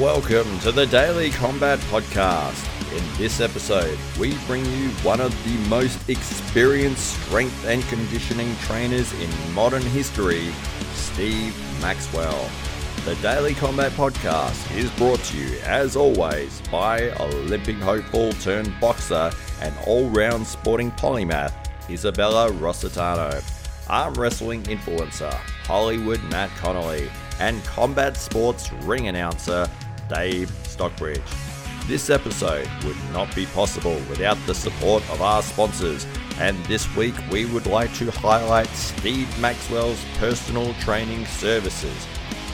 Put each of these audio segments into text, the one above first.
Welcome to the Daily Combat Podcast. In this episode, we bring you one of the most experienced strength and conditioning trainers in modern history, Steve Maxwell. The Daily Combat Podcast is brought to you, as always, by Olympic hopeful turned boxer and all round sporting polymath, Isabella Rossitano, arm wrestling influencer, Hollywood Matt Connolly, and combat sports ring announcer, Dave Stockbridge. This episode would not be possible without the support of our sponsors, and this week we would like to highlight Steve Maxwell's personal training services.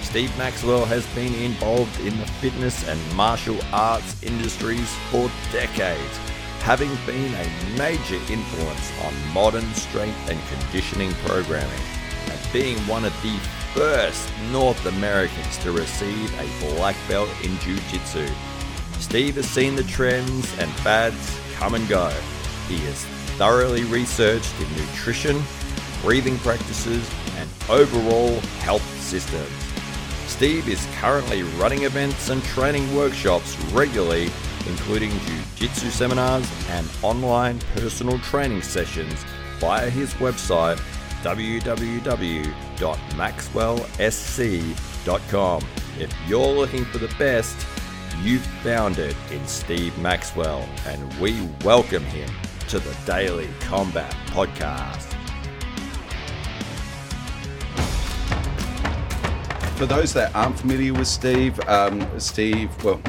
Steve Maxwell has been involved in the fitness and martial arts industries for decades, having been a major influence on modern strength and conditioning programming, and being one of the first North Americans to receive a black belt in Jiu Jitsu. Steve has seen the trends and fads come and go. He has thoroughly researched in nutrition, breathing practices, and overall health systems. Steve is currently running events and training workshops regularly, including jiu-jitsu seminars and online personal training sessions via his website www.maxwellsc.com. If you're looking for the best, you've found it in Steve Maxwell, and we welcome him to the Daily Combat Podcast. For those that aren't familiar with Steve, um, Steve, well,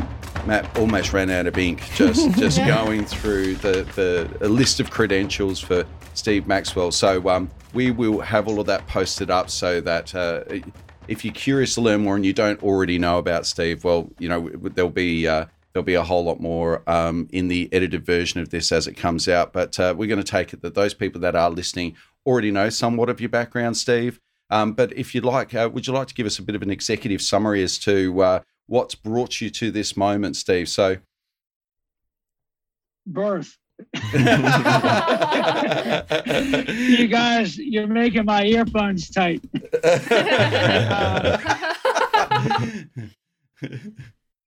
Matt almost ran out of ink just just going through the, the a list of credentials for Steve Maxwell. So um, we will have all of that posted up so that uh, if you're curious to learn more and you don't already know about Steve, well, you know there'll be uh, there'll be a whole lot more um, in the edited version of this as it comes out. But uh, we're going to take it that those people that are listening already know somewhat of your background, Steve. Um, but if you'd like, uh, would you like to give us a bit of an executive summary as to uh, what's brought you to this moment, Steve? So, birth. you guys, you're making my earphones tight. uh,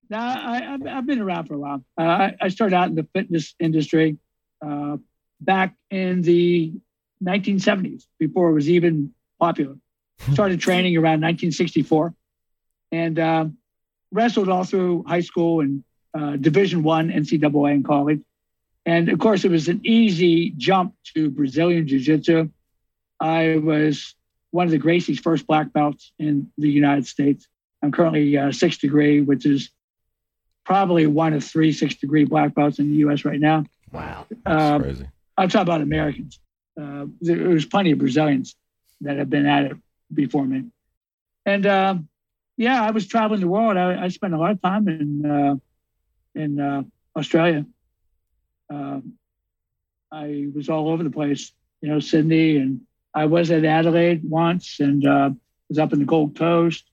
now, I, have been around for a while. Uh, I, I, started out in the fitness industry uh, back in the 1970s, before it was even popular. Started training around 1964, and uh, wrestled all through high school and uh, Division One, NCAA, and college. And of course, it was an easy jump to Brazilian Jiu Jitsu. I was one of the Gracie's first black belts in the United States. I'm currently uh, sixth degree, which is probably one of three sixth degree black belts in the U.S. right now. Wow, that's um, crazy. I'm talking about Americans. Uh, there's plenty of Brazilians that have been at it before me. And um, yeah, I was traveling the world. I, I spent a lot of time in uh, in uh, Australia. Um, I was all over the place, you know, Sydney, and I was at Adelaide once, and uh, was up in the Gold Coast,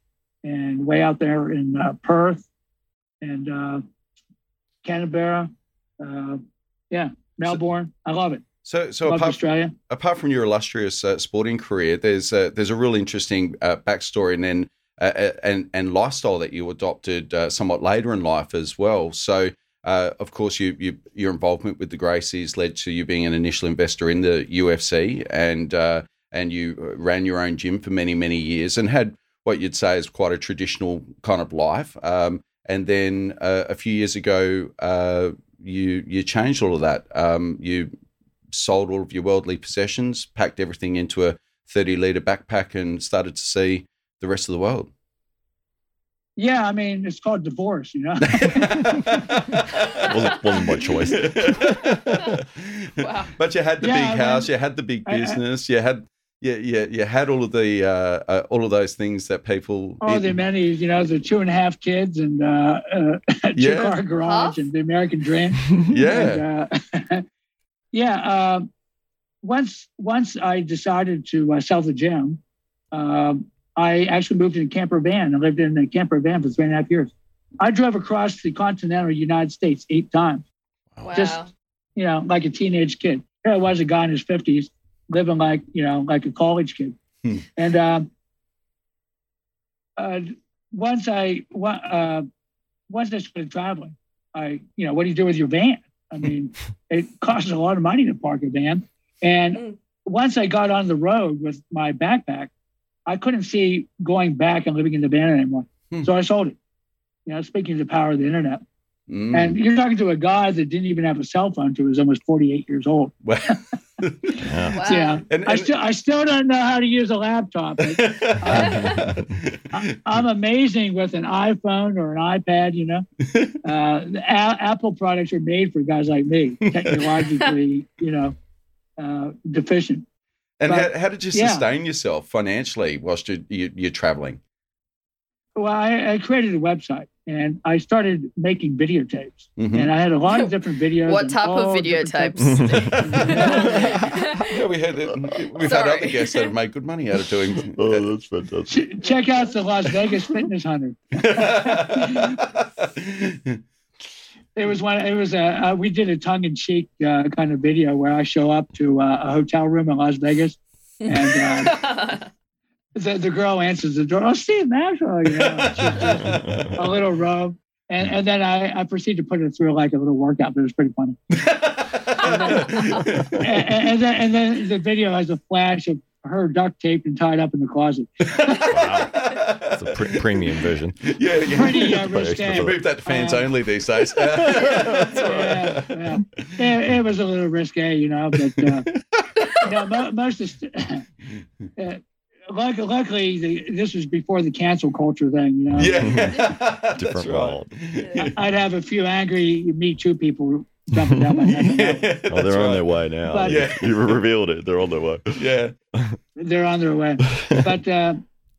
and way out there in uh, Perth, and uh, Canberra. Uh, yeah, Melbourne. I love it. So, so apart, Australia. apart from your illustrious uh, sporting career, there's a, there's a real interesting uh, backstory and then uh, and and lifestyle that you adopted uh, somewhat later in life as well. So, uh, of course, you, you, your involvement with the Gracies led to you being an initial investor in the UFC, and uh, and you ran your own gym for many many years and had what you'd say is quite a traditional kind of life. Um, and then uh, a few years ago, uh, you you changed all of that. Um, you sold all of your worldly possessions, packed everything into a 30 liter backpack, and started to see the rest of the world. Yeah, I mean, it's called divorce, you know. wasn't, wasn't my choice. wow. But you had the yeah, big I house, mean, you had the big business, I, I, you had yeah, yeah, you had all of the uh, uh, all of those things that people. Oh, the amenities, you know, the two and a half kids and uh, uh, two car garage and the American dream. yeah, and, uh, yeah. Um, once once I decided to uh, sell the gym, um, I actually moved in a camper van. I lived in a camper van for three and a half years. I drove across the continental United States eight times. Wow. Just, you know, like a teenage kid. Here I was a guy in his 50s living like, you know, like a college kid. Hmm. And um, uh, once I, uh, once I started traveling, I, you know, what do you do with your van? I mean, it costs a lot of money to park a van. And mm. once I got on the road with my backpack, I couldn't see going back and living in the van anymore. Hmm. So I sold it. You know, speaking of the power of the internet. Mm. And you're talking to a guy that didn't even have a cell phone until he was almost 48 years old. yeah. Wow. yeah. And, and, I still I still don't know how to use a laptop. But, uh, I'm amazing with an iPhone or an iPad, you know. Uh, a- Apple products are made for guys like me, technologically, you know, uh, deficient. And but, how, how, did you sustain yeah. yourself financially whilst you, you, you're traveling? Well, I, I, created a website and I started making videotapes. Mm-hmm. And I had a lot of different videos. what type of videotapes? yeah, we had we've Sorry. had other guests that have made good money out of doing. oh, that's fantastic. Check out the Las Vegas Fitness Hunter. It was one. It was a. Uh, we did a tongue in cheek uh, kind of video where I show up to uh, a hotel room in Las Vegas, and uh, the, the girl answers the door. Oh, Steve Maxwell, you know, a little rub. And, and then I, I proceed to put her through like a little workout, but it was pretty funny. and, then, and, and, then, and then the video has a flash of her duct taped and tied up in the closet. wow. It's a pre- premium version. Yeah, yeah. Pretty uh, risque. You move that to fans uh, only these days. yeah, yeah. It, it, was a little risque, you know, but uh, you know, most of uh, luckily, luckily the, this was before the cancel culture thing, you know. Yeah, different world. I'd have a few angry Me Too people jumping down my neck. oh, they're on their way now. But, yeah. You revealed it. They're on their way. Yeah, they're on their way. But uh,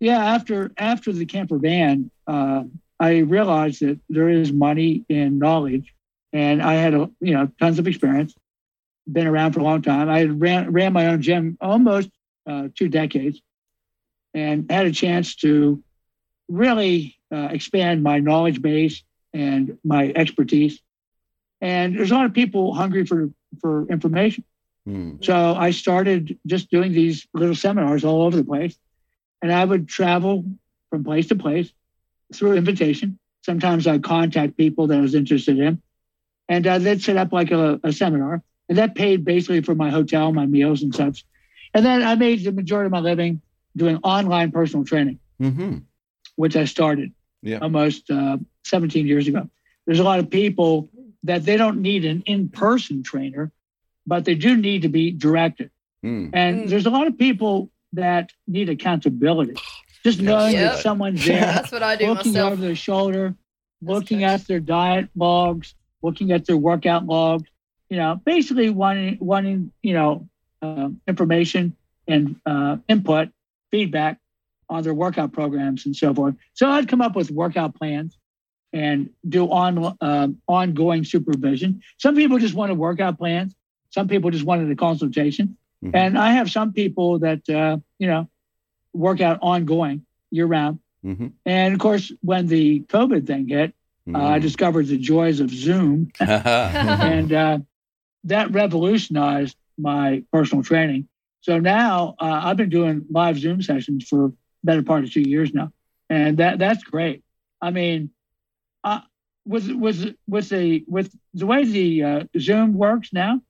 yeah, after after the camper van, uh, I realized that there is money in knowledge, and I had a you know tons of experience. Been around for a long time. I ran ran my own gym almost uh, two decades and had a chance to really uh, expand my knowledge base and my expertise. And there's a lot of people hungry for, for information. Mm. So I started just doing these little seminars all over the place. And I would travel from place to place through invitation. Sometimes I'd contact people that I was interested in. And uh, they'd set up like a, a seminar. And that paid basically for my hotel, my meals, and such. And then I made the majority of my living doing online personal training, mm-hmm. which I started yeah. almost uh, 17 years ago. There's a lot of people that they don't need an in-person trainer, but they do need to be directed. Mm. And mm. there's a lot of people that need accountability. Just knowing yep. that someone's there, that's what I do looking myself. over their shoulder, that's looking good. at their diet logs, looking at their workout logs. You know, basically wanting wanting you know uh, information and uh, input feedback on their workout programs and so forth. So I'd come up with workout plans and do on um, ongoing supervision. Some people just wanted workout plans. Some people just wanted a consultation. Mm-hmm. And I have some people that uh, you know work out ongoing year round. Mm-hmm. And of course, when the COVID thing hit, mm-hmm. uh, I mm-hmm. discovered the joys of Zoom, and uh, that revolutionized my personal training. So now uh, I've been doing live Zoom sessions for better part of two years now, and that that's great. I mean, uh, with with with the with the way the uh, Zoom works now,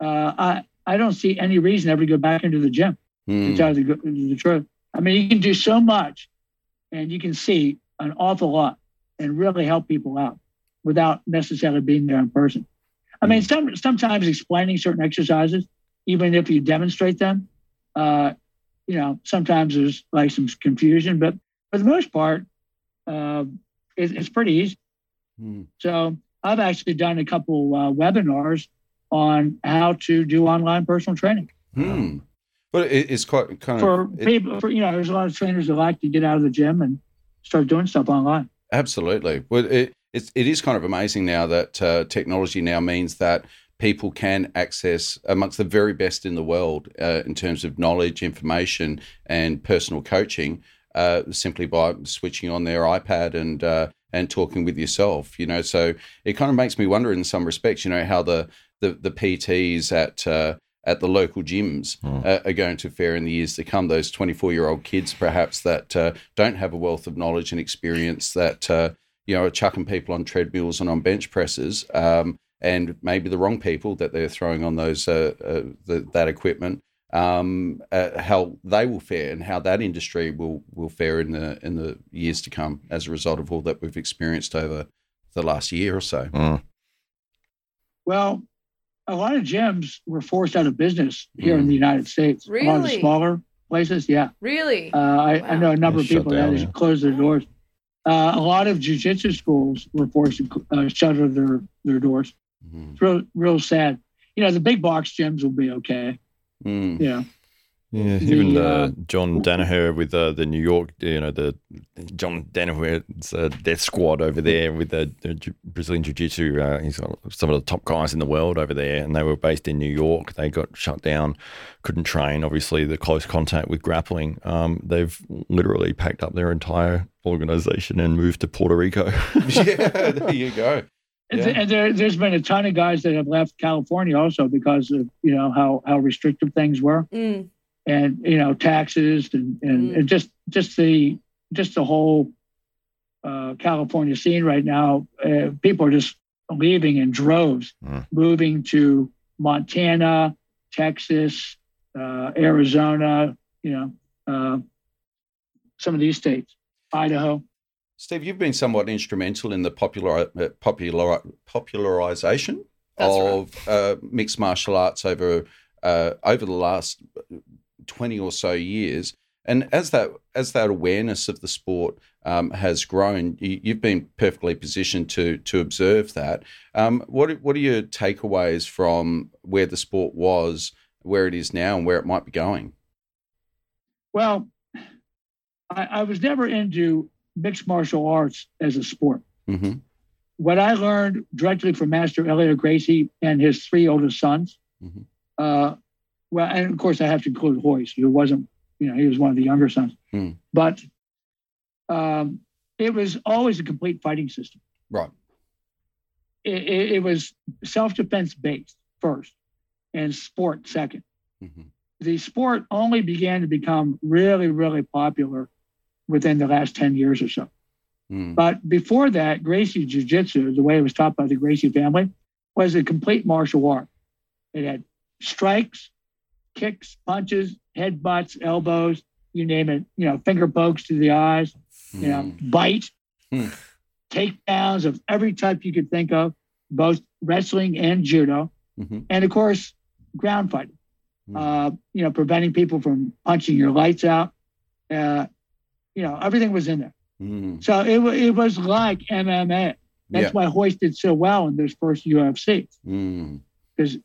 uh, I I don't see any reason ever to go back into the gym. Mm. To tell the, the truth, I mean, you can do so much, and you can see an awful lot, and really help people out without necessarily being there in person. I mean, hmm. some, sometimes explaining certain exercises even if you demonstrate them, uh, you know, sometimes there's like some confusion, but for the most part, uh, it, it's pretty easy. Hmm. So I've actually done a couple uh, webinars on how to do online personal training. Hmm. But it's quite kind for of for people. For, you know, there's a lot of trainers that like to get out of the gym and start doing stuff online. Absolutely. Well, it, it's it is kind of amazing now that uh, technology now means that people can access amongst the very best in the world uh, in terms of knowledge, information, and personal coaching uh, simply by switching on their iPad and uh, and talking with yourself. You know, so it kind of makes me wonder in some respects. You know how the the, the PTs at uh, at the local gyms mm. are going to fare in the years to come. Those 24 year old kids, perhaps, that uh, don't have a wealth of knowledge and experience that, uh, you know, are chucking people on treadmills and on bench presses, um, and maybe the wrong people that they're throwing on those uh, uh, the, that equipment, um, uh, how they will fare and how that industry will will fare in the in the years to come as a result of all that we've experienced over the last year or so. Mm. Well, a lot of gyms were forced out of business here mm. in the United States. Really? A lot of the smaller places, yeah. Really? Uh, I, wow. I, know a number of people down, that yeah. closed their doors. Uh, a lot of jujitsu schools were forced to uh, shutter their, their doors. Mm. It's real, real sad. You know, the big box gyms will be okay. Mm. Yeah. Yeah, even uh, uh, John Danaher with uh, the New York, you know, the John Danaher's uh, death squad over there with the, the Brazilian Jiu Jitsu. Uh, he's got some of the top guys in the world over there, and they were based in New York. They got shut down, couldn't train. Obviously, the close contact with grappling. Um, they've literally packed up their entire organization and moved to Puerto Rico. yeah, there you go. Yeah. And there, has been a ton of guys that have left California also because of you know how how restrictive things were. Mm and you know taxes and and, mm. and just just the just the whole uh, California scene right now. Uh, people are just leaving in droves, mm. moving to Montana, Texas, uh, Arizona. You know, uh, some of these states, Idaho. Steve, you've been somewhat instrumental in the popular, uh, popular popularization That's of right. Uh, mixed martial arts over over the last 20 or so years. And as that as that awareness of the sport um, has grown, you, have been perfectly positioned to to observe that. Um, what what are your takeaways from where the sport was, where it is now, and where it might be going? Well, I, I was never into mixed martial arts as a sport. Mm-hmm. What I learned directly from Master Helio Gracie and his three oldest sons mm-hmm. uh, well, and of course I have to include Royce, who wasn't, you know, he was one of the younger sons. Hmm. But um, it was always a complete fighting system. Right. It, it, it was self-defense based first, and sport 2nd mm-hmm. The sport only began to become really, really popular within the last ten years or so. Hmm. But before that, Gracie Jiu Jitsu, the way it was taught by the Gracie family, was a complete martial art. It had strikes, kicks, punches, headbutts, elbows, you name it, you know, finger pokes to the eyes, you know, hmm. bite, mm. takedowns of every type you could think of, both wrestling and judo. Mm-hmm. And of course, ground fighting, mm. uh, you know, preventing people from punching your lights out. Uh, you know, everything was in there. Mm. So it, it was like MMA. That's yeah. why Royce did so well in those first UFC. Because mm.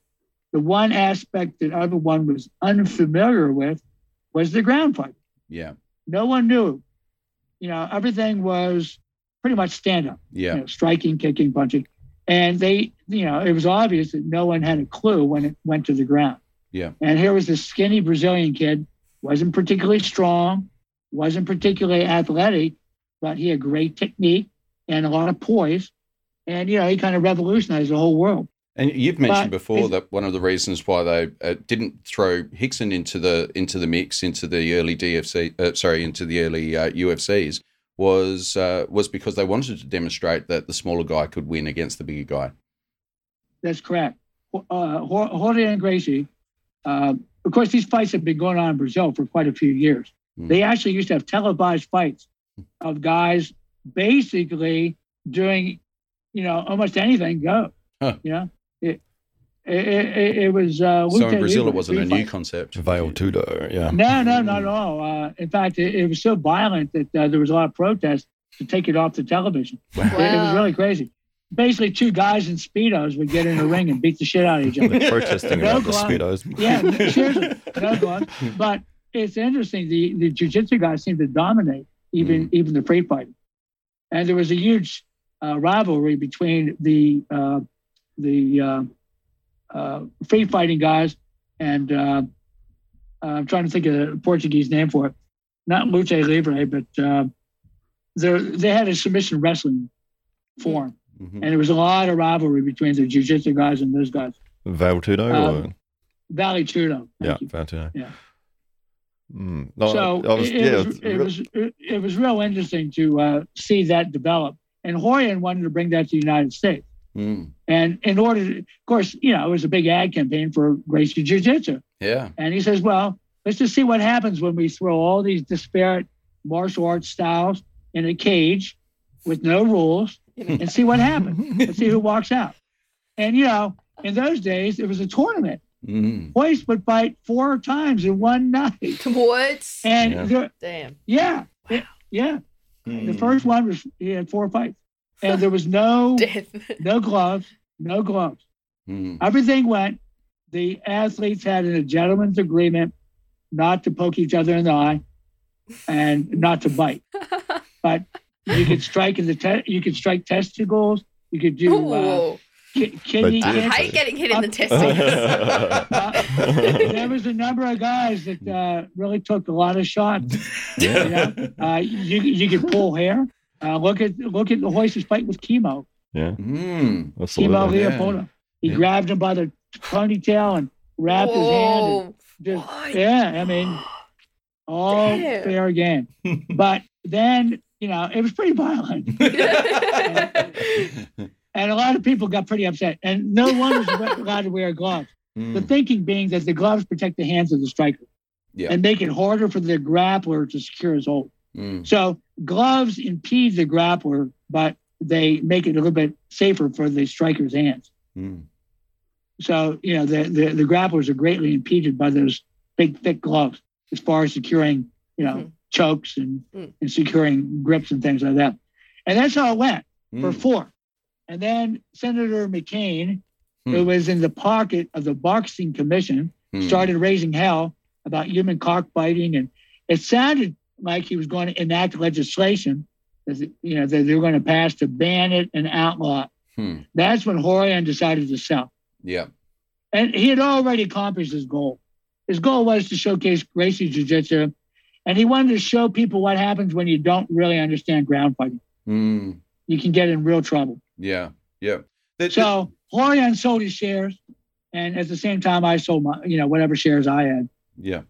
The one aspect that everyone was unfamiliar with was the ground fight. Yeah. No one knew. You know, everything was pretty much stand up. Yeah. You know, striking, kicking, punching. And they, you know, it was obvious that no one had a clue when it went to the ground. Yeah. And here was this skinny Brazilian kid, wasn't particularly strong, wasn't particularly athletic, but he had great technique and a lot of poise. And, you know, he kind of revolutionized the whole world. And you've mentioned but before that one of the reasons why they uh, didn't throw Rickson into the into the mix into the early DFC, uh, sorry, into the early uh, UFCs was uh, was because they wanted to demonstrate that the smaller guy could win against the bigger guy. That's correct. Uh, Jorge and Gracie, uh, of course, these fights have been going on in Brazil for quite a few years. Mm. They actually used to have televised fights of guys basically doing, you know, almost anything go. Huh. You know, it, it, it, was. Uh, so in Brazil, it wasn't a new concept. Vale Tudo, yeah. No, no, not at all. Uh, in fact, it, it, was so violent that uh, there was a lot of protest to take it off the television. Wow. It, it, was really crazy. Basically, two guys in speedos would get in a ring and beat the shit out of each other. protesting no about the speedos. Yeah, seriously, no glove. But it's interesting. The the jujitsu guys seem to dominate even mm. even the free fighting, and there was a huge uh, rivalry between the uh, the uh, uh, free fighting guys, and uh, I'm trying to think of the Portuguese name for it. Not lucha libre, but uh, they they had a submission wrestling form, mm-hmm. and there was a lot of rivalry between the jiu-jitsu guys and those guys. Vale Tudo um, or Tudo. Yeah, Vale Tudo. Yeah. Mm. No, so I, I was, it, yeah, it, was, it, was, it, was real interesting to uh, see that develop and Rorion wanted to bring that to the United States. Mm. And in order, to, of course, you know, it was a big ad campaign for Gracie Jiu Jitsu. Yeah. And he says, well, let's just see what happens when we throw all these disparate martial arts styles in a cage with no rules and see what happens. Let's see who walks out. And, you know, in those days, it was a tournament. Mm. Royce would fight four times in one night. What? And Yeah. there- Damn. yeah, it- yeah. The Mm. first one was he had four fights, and there was no no gloves, no gloves. Mm. Everything went. The athletes had a gentleman's agreement not to poke each other in the eye and not to bite. But you could strike in the te- you could strike testicles. You could do uh, Ooh. ki- kidney But I hate getting hit in the Uh, testicles. there was a number of guys that uh, really took a lot of shots. You yeah. know? uh, you you could pull hair. Uh, look at look at the Royce's fight with Kimo. Yeah. Mm. Kimo that. Yeah. He Yeah. grabbed him by the ponytail and wrapped his hand. And just, yeah, I mean, all Damn. fair game. But then, you know, it was pretty violent. And a lot of people got pretty upset. And no one was allowed to wear gloves. The Mm. thinking being that the gloves protect the hands of the striker Yeah. and make it harder for the grappler to secure his hold. Mm. So gloves impede the grappler, but they make it a little bit safer for the striker's hands. Mm. So, you know, the, the, the grapplers are greatly impeded by those big, thick gloves as far as securing, you know, Mhm. chokes and, Mm. and securing grips and things like that. And that's how it went for Mm. four. And then Senator McCain, who Hmm. was in the pocket of the boxing commission, Mm. started raising hell about human cockfighting. And it sounded like he was going to enact legislation that, you know, that they were going to pass to ban it and outlaw it. Hmm. That's when Rorion decided to sell. Yeah. And he had already accomplished his goal. His goal was to showcase Gracie Jiu Jitsu. And he wanted to show people what happens when you don't really understand ground fighting. Mm. You can get in real trouble. Yeah. Yeah. The- So Rorion sold his shares. And at the same time, I sold my, you know, whatever shares I had. yeah.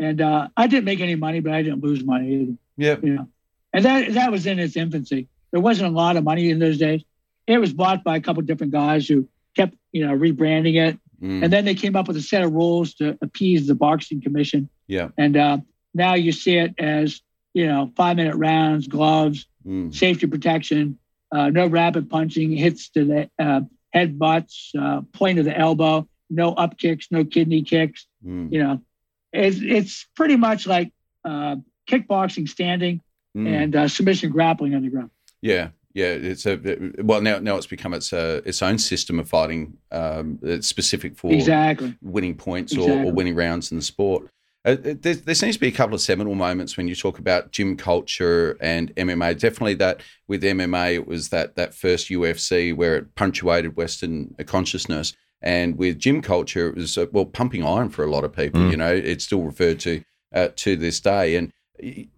And uh, I didn't make any money, but I didn't lose money either. Yeah. You know, and that that was in its infancy. There wasn't a lot of money in those days. It was bought by a couple different guys who kept, you know, rebranding it. Mm. And then they came up with a set of rules to appease the boxing commission. Yeah. And uh, now you see it as, you know, five minute rounds, gloves, Mm. safety protection, uh, no rapid punching, hits to the uh, head butts, uh, point of the elbow, no up kicks, no kidney kicks. Mm. You know, it's, it's pretty much like uh, kickboxing standing Mm. and uh, submission grappling on the ground. Yeah, yeah. It's a well now. Now it's become its uh, its own system of fighting. Um, it's specific for Exactly. winning points or, or winning rounds in the sport. Uh, there, there seems to be a couple of seminal moments when you talk about gym culture and MMA. Definitely that with MMA, it was that that first UFC where it punctuated Western consciousness, and with gym culture, it was uh, well pumping iron for a lot of people. Mm. You know, it's still referred to uh, to this day, and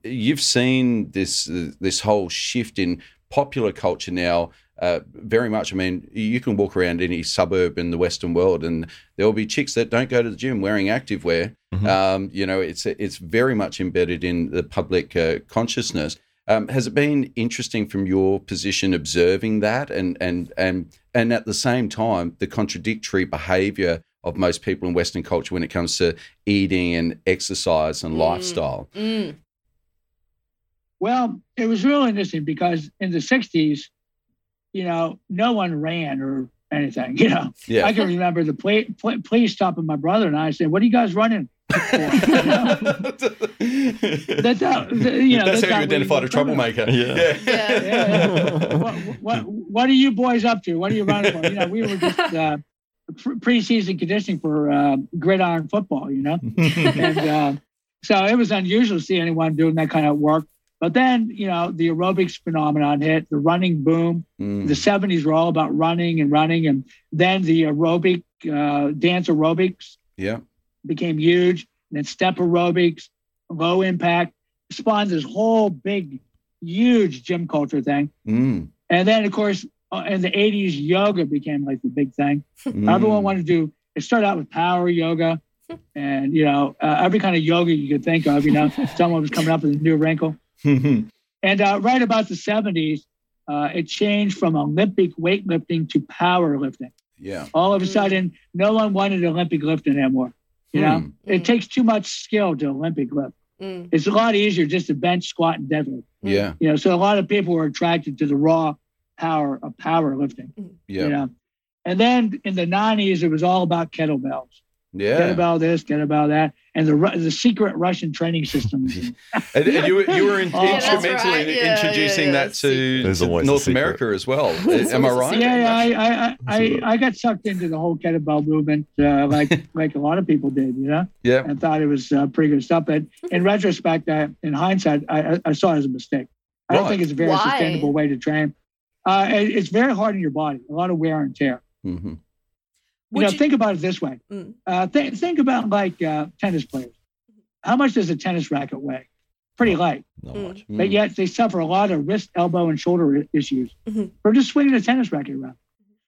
you've seen this uh, this whole shift in popular culture now. Uh, very much. I mean, you can walk around any suburb in the Western world, and there will be chicks that don't go to the gym wearing activewear. Mhm. Um, you know, it's it's very much embedded in the public uh, consciousness. Um, has it been interesting from your position observing that, and and and and at the same time the contradictory behaviour of most people in Western culture when it comes to eating and exercise and Mm. lifestyle? Mm. Well, it was really interesting because in the 60s, you know, no one ran or anything, you know. Yeah, I can remember the pla- pla- police stopping my brother and I said, "What are you guys running for?" You know? That's how you know. That's, how how you we identified a troublemaker. Yeah. Yeah. Yeah. what, what, what are you boys up to? What are you running for? You know, we were just uh, pre- preseason conditioning for uh, gridiron football. You know, and uh, so it was unusual to see anyone doing that kind of work. But then, you know, the aerobics phenomenon hit, the running boom. Mm. The 70s were all about running and running. And then the aerobic, uh, dance aerobics yeah. Became huge. And then step aerobics, low impact, spawned this whole big, huge gym culture thing. Mm. And then, of course, uh, in the 80s, yoga became like the big thing. Mm. Everyone wanted to do, it started out with power yoga and, you know, uh, every kind of yoga you could think of, you know, someone was coming up with a new wrinkle. And uh, right about the 70s, uh, it changed from Olympic weightlifting to powerlifting. Yeah. All of a sudden, no one wanted Olympic lifting anymore. You know, Hmm. it takes too much skill to Olympic lift. Mm. It's a lot easier just to bench, squat, and deadlift. Yeah. You know, so a lot of people were attracted to the raw power of powerlifting. Yeah. You know, and then in the '90s, it was all about kettlebells. Yeah. Kettlebell this, kettlebell that, and the the secret Russian training systems. And, and you, were- you were in, Oh, Yeah, instrumental right. in Yeah, introducing yeah, yeah. that to, to North. America as well. Am I right? yeah, yeah, I, I, I, I got sucked into the whole kettlebell movement, uh, like like a lot of people did, you know, Yeah. and thought it was uh, pretty good stuff. But in retrospect, I, in hindsight, I, I- I saw it as a mistake. I don't Right. think it's a very Why? sustainable way to train. Uh, it- it's very hard on your body, a lot of wear and tear. You know, you- think about it this way. Mm. Uh, th- think about like uh, tennis players. How much does a tennis racket weigh? Pretty light. Not Mm. much. But yet they suffer a lot of wrist, elbow, and shoulder i- issues Mhm. for just swinging a tennis racket around.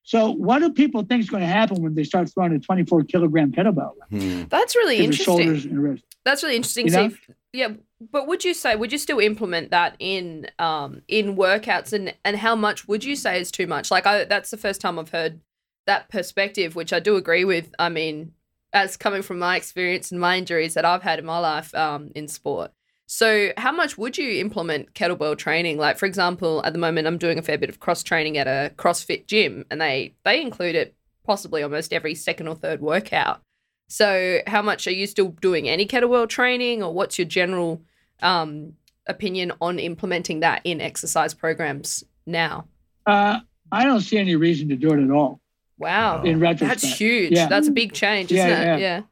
So what do people think is going to happen when they start throwing a 24 kilogram kettlebell around Hmm. That's really to the interesting. shoulders and wrists? That's really interesting. You know? Steve. Yeah, but would you say would you still implement that in um in workouts and and how much would you say is too much? Like I that's the first time I've heard that perspective, which I do agree with. I mean, as coming from my experience and my injuries that I've had in my life um in sport. So, how much would you implement kettlebell training? Like, for example, at the moment, I'm doing a fair bit of cross training at a CrossFit gym, and they they include it possibly almost every second or third workout. So, how much are you still doing any kettlebell training, or what's your general um, opinion on implementing that in exercise programs now? Uh, I don't see any reason to do it at all. Wow, In retrospect, that's huge. Yeah. That's a big change, isn't yeah. it? Yeah.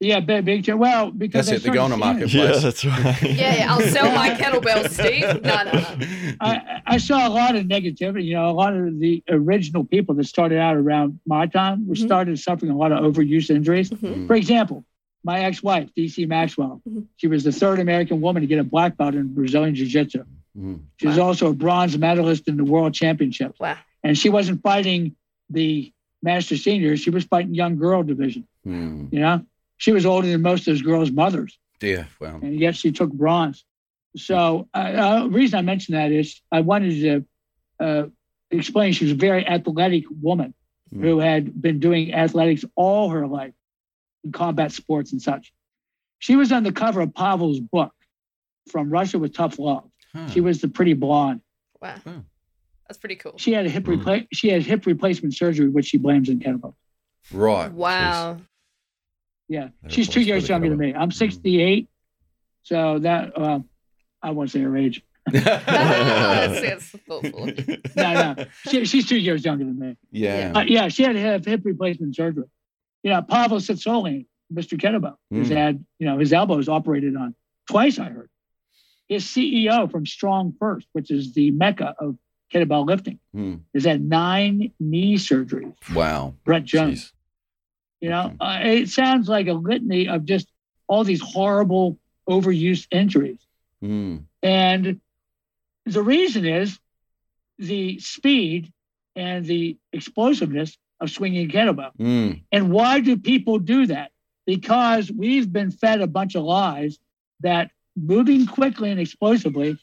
Yeah, big, big change. Well, because That's it. They're going started to seeing marketplace. Yeah, that's right. Yeah, yeah. I'll sell my kettlebells, Steve. No, no, no. I, I saw a lot of negativity. You know, a lot of the original people that started out around my time were Mhm. started suffering a lot of overuse injuries. Mhm. For example, my ex-wife, DC Maxwell, Mhm. she was the third American woman to get a black belt in Brazilian Jiu-Jitsu. Hmm. She was also a bronze medalist in the World Championships. Wow. And she wasn't fighting the master senior, she was fighting young girl division. Hmm. You know, she was older than most of those girls' mothers Yeah. Wow. and yet she took bronze. So uh, uh, the reason I mentioned that is I wanted to uh, explain she was a very athletic woman Mm. who had been doing athletics all her life in combat sports and such. She was on the cover of Pavel's book, From Russia with Tough Love. Huh. She was the pretty blonde. Wow. Oh. That's pretty cool. She had a hip mm. she had hip replacement surgery, which she blames in kettlebell. Right. Wow. Yeah, she's two years younger than me. I'm 68, so that uh, I won't say her age. that's, that's thoughtful. No, no, she, she's two years younger than me. yeah. Uh, yeah, she had to have hip replacement surgery. You know, Pavel Tsatsouline, Mr. Kettlebell, has Mm. had, you know, his elbows operated on twice, I heard. His CEO from Strong First, which is the mecca of kettlebell lifting, Hmm. has had nine knee surgeries. Wow. Brett Jones. Jeez. You know, uh, it sounds like a litany of just all these horrible overuse injuries. Hmm. And the reason is the speed and the explosiveness of swinging a kettlebell. Hmm. And why do people do that? Because we've been fed a bunch of lies that moving quickly and explosively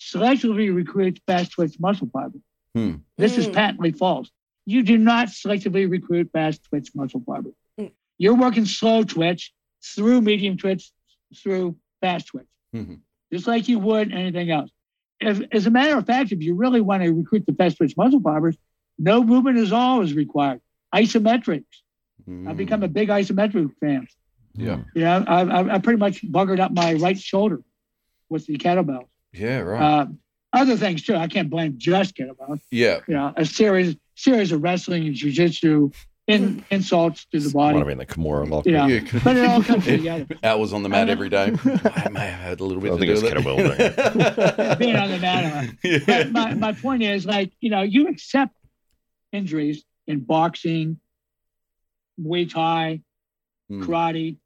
selectively recruits fast twitch muscle fiber. Hmm. This is Mm. patently false. You do not selectively recruit fast twitch muscle fiber. Mm. You're working slow twitch through medium twitch through fast twitch, Mhm. just like you would anything else. If, as a matter of fact, if you really want to recruit the fast twitch muscle fibers, no movement is always required. Isometrics. Hmm. I've become a big isometric fan. Yeah. You know, I, I, I pretty much buggered up my right shoulder with the kettlebells. Yeah. Right. Uh, other things too. I can't blame just kettlebells. yeah. You know, a series series of wrestling and jujitsu in, insults to the Might body, have been the Kimura lock. Yeah. Yeah. but it all comes together. Hours on the mat every day. I may have had a little bit I to think do it's with it. Being on the mat. Yeah. But my, my point is, like, you know, you accept injuries in boxing, Muay Thai, Hmm. karate,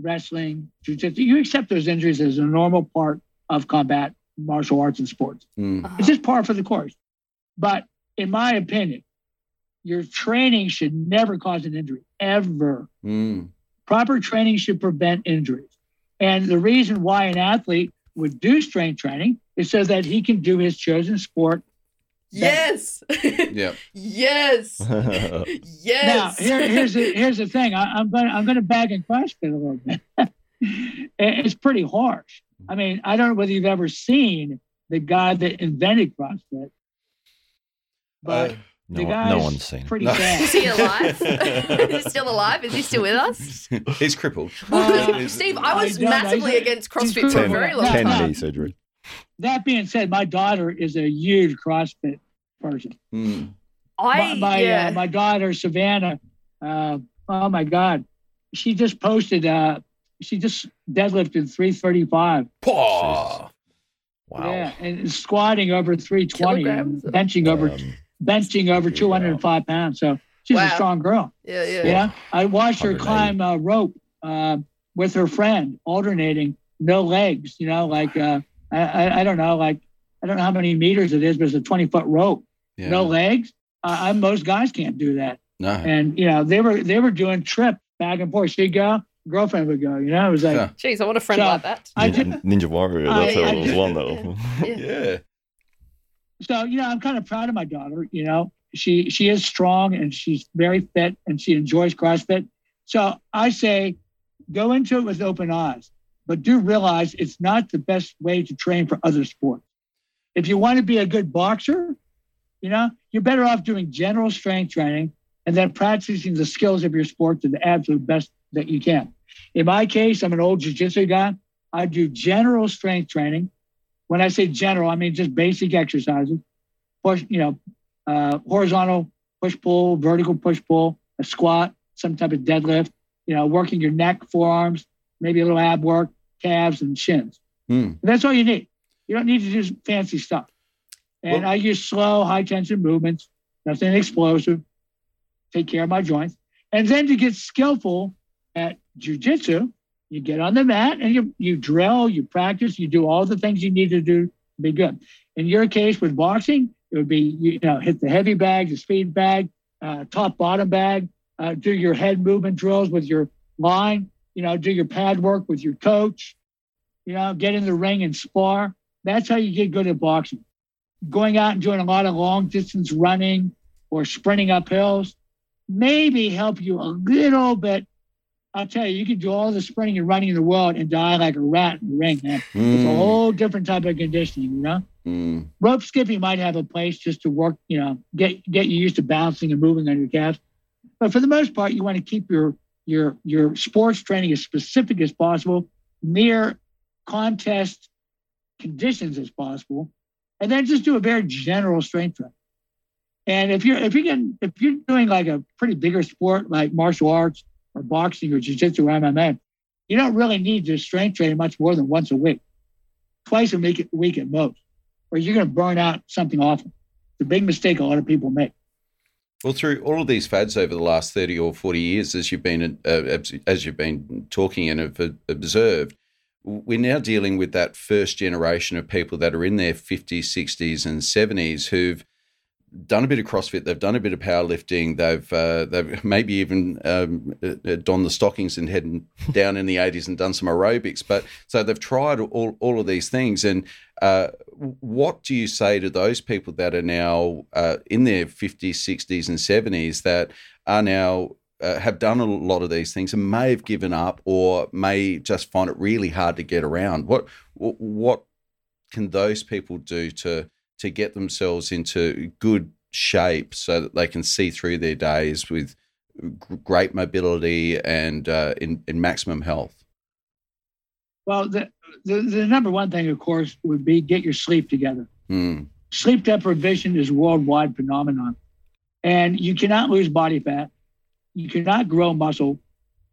wrestling, jiu-jitsu. You accept those injuries as a normal part of combat martial arts and sports. Hmm. It's just par for the course. But in my opinion, your training should never cause an injury, ever. Hmm. Proper training should prevent injuries. And the reason why an athlete would do strength training is so that he can do his chosen sport Yes. yeah. yes. yes. Now here, here's the here's the thing. I, am gonna I'm gonna bag and CrossFit a little bit. it's pretty harsh. I mean, I don't know whether you've ever seen the guy that invented CrossFit, but. Uh, no, no one's seen. Pretty no. bad. Is he alive? Is he still alive? Is he still with us? He's crippled. Uh, Steve, I was I massively against CrossFit for a very long time. Ten knee surgery. That being said, my daughter is a huge CrossFit person. Mm. I my my, uh, yeah. uh, my daughter Savannah. Uh, oh my God, she just posted. Uh, she just deadlifted three thirty five. Wow. Yeah, and squatting over three twenty, benching over. Um, benching over 205 pounds. So she's wow. a strong girl. Yeah, yeah. Yeah. I watched her climb a rope uh, with her friend, alternating, no legs, you know, like, uh, I, I don't know, like, I don't know how many meters it is, but it's a 20 foot rope, yeah. no legs. Uh, most guys can't do that. No. And, you know, they were, they were doing trip back and forth. She'd go, girlfriend would go, you know, it was like, yeah. geez, I want a friend so like that. I did, Ninja Warrior, that's I, I, one though. yeah. yeah so you know i'm kind of proud of my daughter you know she she is strong and she's very fit and she enjoys crossfit so i say go into it with open eyes but do realize it's not the best way to train for other sports if you want to be a good boxer you know you're better off doing general strength training and then practicing the skills of your sport to the absolute best that you can in my case i'm an old jiu-jitsu guy i do general strength training when I say general, I mean just basic exercises. Push, you know, uh, horizontal push pull, vertical push pull, a squat, some type of deadlift. You know, working your neck, forearms, maybe a little ab work, calves and shins. Mm. That's all you need. You don't need to do fancy stuff. And well, I use slow, high tension movements, nothing explosive. Take care of my joints, and then to get skillful at jujitsu, you get on the mat and you, you drill, you practice, you do all the things you need to do to be good. In your case with boxing, it would be, you know, hit the heavy bag, the speed bag, uh, top bottom bag, uh, do your head movement drills with your line, you know, do your pad work with your coach, you know, get in the ring and spar. That's how you get good at boxing. Going out and doing a lot of long distance running or sprinting up hills maybe help you a little bit I'll tell you, you can do all the sprinting and running in the world and die like a rat in the ring, man. Mm. It's a mm. whole different type of conditioning, you know? Mm. Rope skipping might have a place just to work, you know, get get you used to bouncing and moving on your calves. But for the most part, you want to keep your your your sports training as specific as possible, near contest conditions as possible, and then just do a very general strength training. And if you're if you can if you're doing like a pretty bigger sport like martial arts or boxing or jiu-jitsu or MMA, you don't really need to strength train much more than once a week, twice a week, week at most, or you're going to burn out something awful. It's a big mistake a lot of people make. Well, through all of these fads over the last thirty or forty years, as you've been uh, as you've been talking and have observed, we're now dealing with that first generation of people that are in their fifties, sixties, and seventies who've done a bit of CrossFit, they've done a bit of powerlifting, they've uh, they've maybe even um, uh, donned the stockings and heading down in the 80s and done some aerobics. But so they've tried all, all of these things. And uh, what do you say to those people that are now uh, in their 50s, 60s, and 70s that are now uh, have done a lot of these things and may have given up or may just find it really hard to get around? What what can those people do to to get themselves into good shape so that they can see through their days with great mobility and uh, in, in maximum health? Well, the, the, the, number one thing, of course, would be get your sleep together. Mm. Sleep deprivation is a worldwide phenomenon. And you cannot lose body fat. You cannot grow muscle.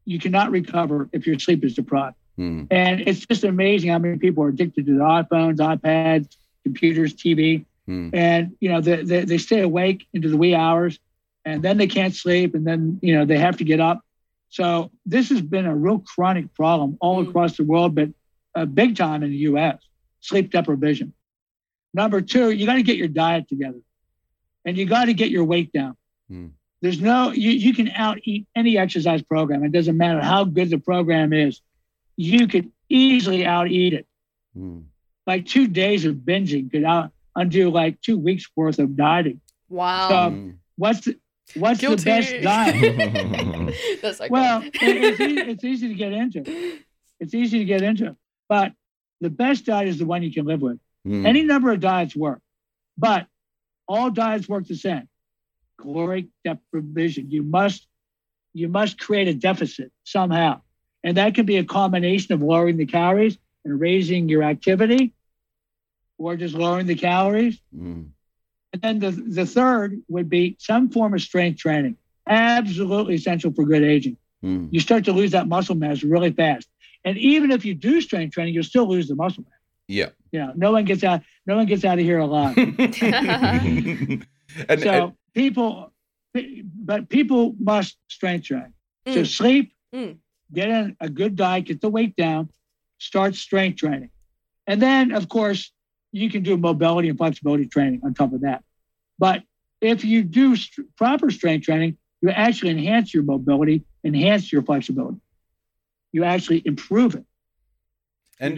You cannot recover if your sleep is deprived. Mm. And it's just amazing how many people are addicted to the iPhones, iPads, computers, TV, hmm. and you know they, they, they stay awake into the wee hours, and then they can't sleep, and then you know they have to get up. So this has been a real chronic problem all hmm. across the world, but uh, big time in the U.S. Sleep deprivation. Number two, you got to get your diet together, and you got to get your weight down. Hmm. There's no you, you can out eat any exercise program. It doesn't matter how good the program is. You could easily out eat it. Hmm like two days of binging could out undo like two weeks worth of dieting. Wow. So mm. what's the, what's Guilty. the best diet? That's like well, it, it's, easy, it's easy to get into. It's easy to get into, but the best diet is the one you can live with. Mm. Any number of diets work, but all diets work the same. Caloric deprivation. You must you must create a deficit somehow. And that can be a combination of lowering the calories and raising your activity or just lowering the calories. Mm. And then the, the third would be some form of strength training. Absolutely essential for good aging. Mm. You start to lose that muscle mass really fast. And even if you do strength training, you'll still lose the muscle mass. Yeah. Yeah. No one gets out. No one gets out of here alive. and, so and, people, but people must strength train. Mm. So sleep, mm. get in a good diet, get the weight down, start strength training, and then of course you can do mobility and flexibility training on top of that. But if you do st- proper strength training, you actually enhance your mobility, enhance your flexibility. You actually improve it. And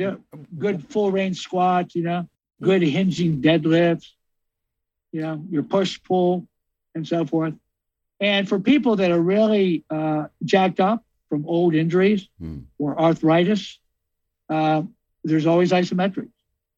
good full range squats, you know, good hinging deadlifts, you know, your push pull and so forth. And for people that are really uh, jacked up from old injuries mm. or arthritis, uh, there's always isometrics.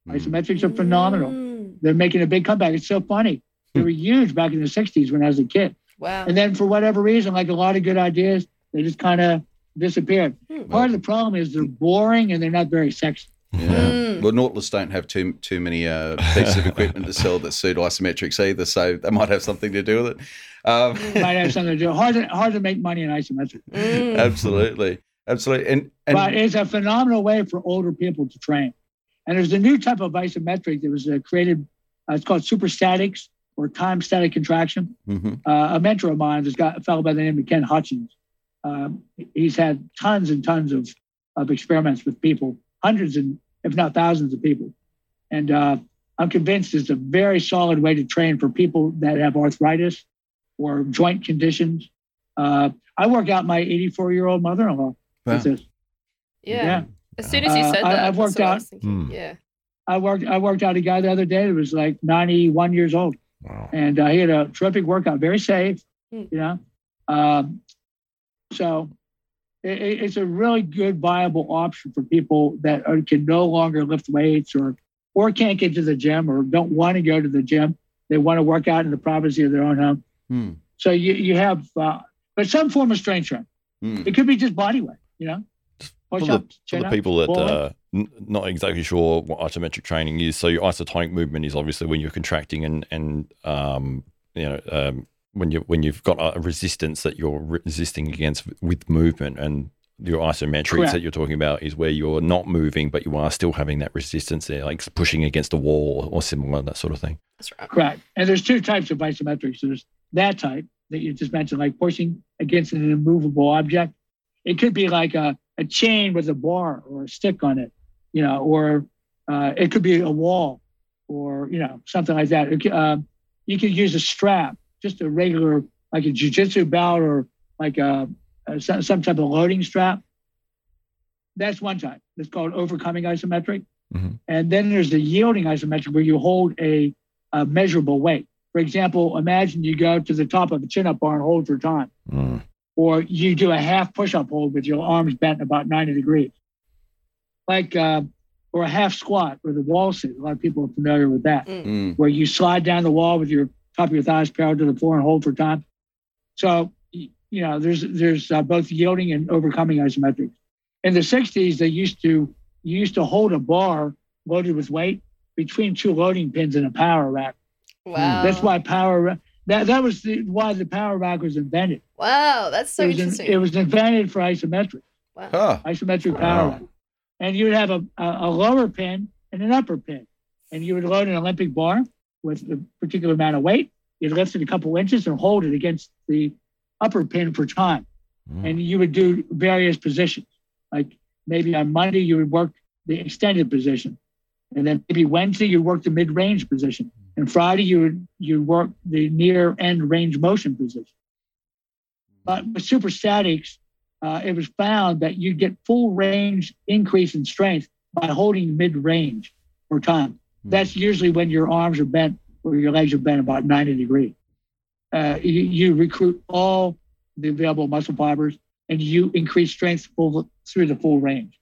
Mm. Isometrics are phenomenal. Mm. They're making a big comeback. It's so funny. They were huge back in the 60s when I was a kid. Wow. And then for whatever reason, like a lot of good ideas, they just kind of disappeared. Hmm. Part of the problem is they're boring and they're not very sexy. Yeah. Mm. Well, Nautilus don't have too too many uh, pieces of equipment to sell that suit isometrics either, so that might have something to do with it. Um, might have something to do. Hard to, hard to make money in isometrics. Mm. Absolutely, absolutely. And, and but it's a phenomenal way for older people to train. And there's a new type of isometric that was uh, created. Uh, it's called superstatics or time static contraction. Mm-hmm. Uh, a mentor of mine is got a fellow by the name of Ken Hutchins. Um, he's had tons and tons of, of experiments with people, hundreds and if not thousands of people. And uh, I'm convinced it's a very solid way to train for people that have arthritis or joint conditions. Uh, I work out my 84 year old mother in law with this. Yeah. yeah. As soon as you said uh, that, I, have worked out. Hmm. Yeah. I worked. I worked out a guy the other day that was like 91 years old, wow. and uh, he had a terrific workout, very safe. Mm. You know, um, so it, it's a really good, viable option for people that are, can no longer lift weights or or can't get to the gym or don't want to go to the gym. They want to work out in the privacy of their own home. Hmm. So you you have, uh, but some form of strength training. Hmm. It could be just body weight, you know. For the, for the people that uh, n- not exactly sure what isometric training is, so your isotonic movement is obviously when you're contracting and and um, you know um, when you when you've got a resistance that you're resisting against with movement. And your isometrics Correct. that you're talking about is where you're not moving but you are still having that resistance there like pushing against a wall or similar that sort of thing. That's right. Correct. And there's two types of isometrics. There's that type that you just mentioned like pushing against an immovable object. It could be like a, a chain with a bar or a stick on it you know or uh, it could be a wall or you know something like that it, uh, you could use a strap just a regular, like a jujitsu belt or like a, a, some type of loading strap. That's one type. It's called overcoming isometric. Mm-hmm. And then there's the yielding isometric where you hold a, a, measurable weight. For example, imagine you go to the top of a chin up bar and hold for time. Mm. Or you do a half push up hold with your arms bent about 90 degrees. Like, uh, or a half squat or the wall sit. A lot of people are familiar with that, mm. where you slide down the wall with your top of your thighs parallel to the floor and hold for time. So, you know, there's there's uh, both yielding and overcoming isometrics. In the 60s, they used to you used to hold a bar loaded with weight between two loading pins in a power rack. Wow. That's why power that that was the, why the power rack was invented. Wow, that's so it interesting. In, it was invented for isometric. Wow. Huh. Isometric power wow. rack. And you would have a, a, a lower pin and an upper pin. And you would load an Olympic bar with a particular amount of weight. You'd lift it a couple inches and hold it against the upper pin for time. Mm. And you would do various positions. Like maybe on Monday, you would work the extended position. And then maybe Wednesday, you'd work the mid range position. And Friday, you would you work the near end range motion position. But with superstatics, uh, it was found that you get full range increase in strength by holding mid range for time. That's usually when your arms are bent or your legs are bent about 90 degrees. Uh, you, you, recruit all the available muscle fibers and you increase strength full, through the full range.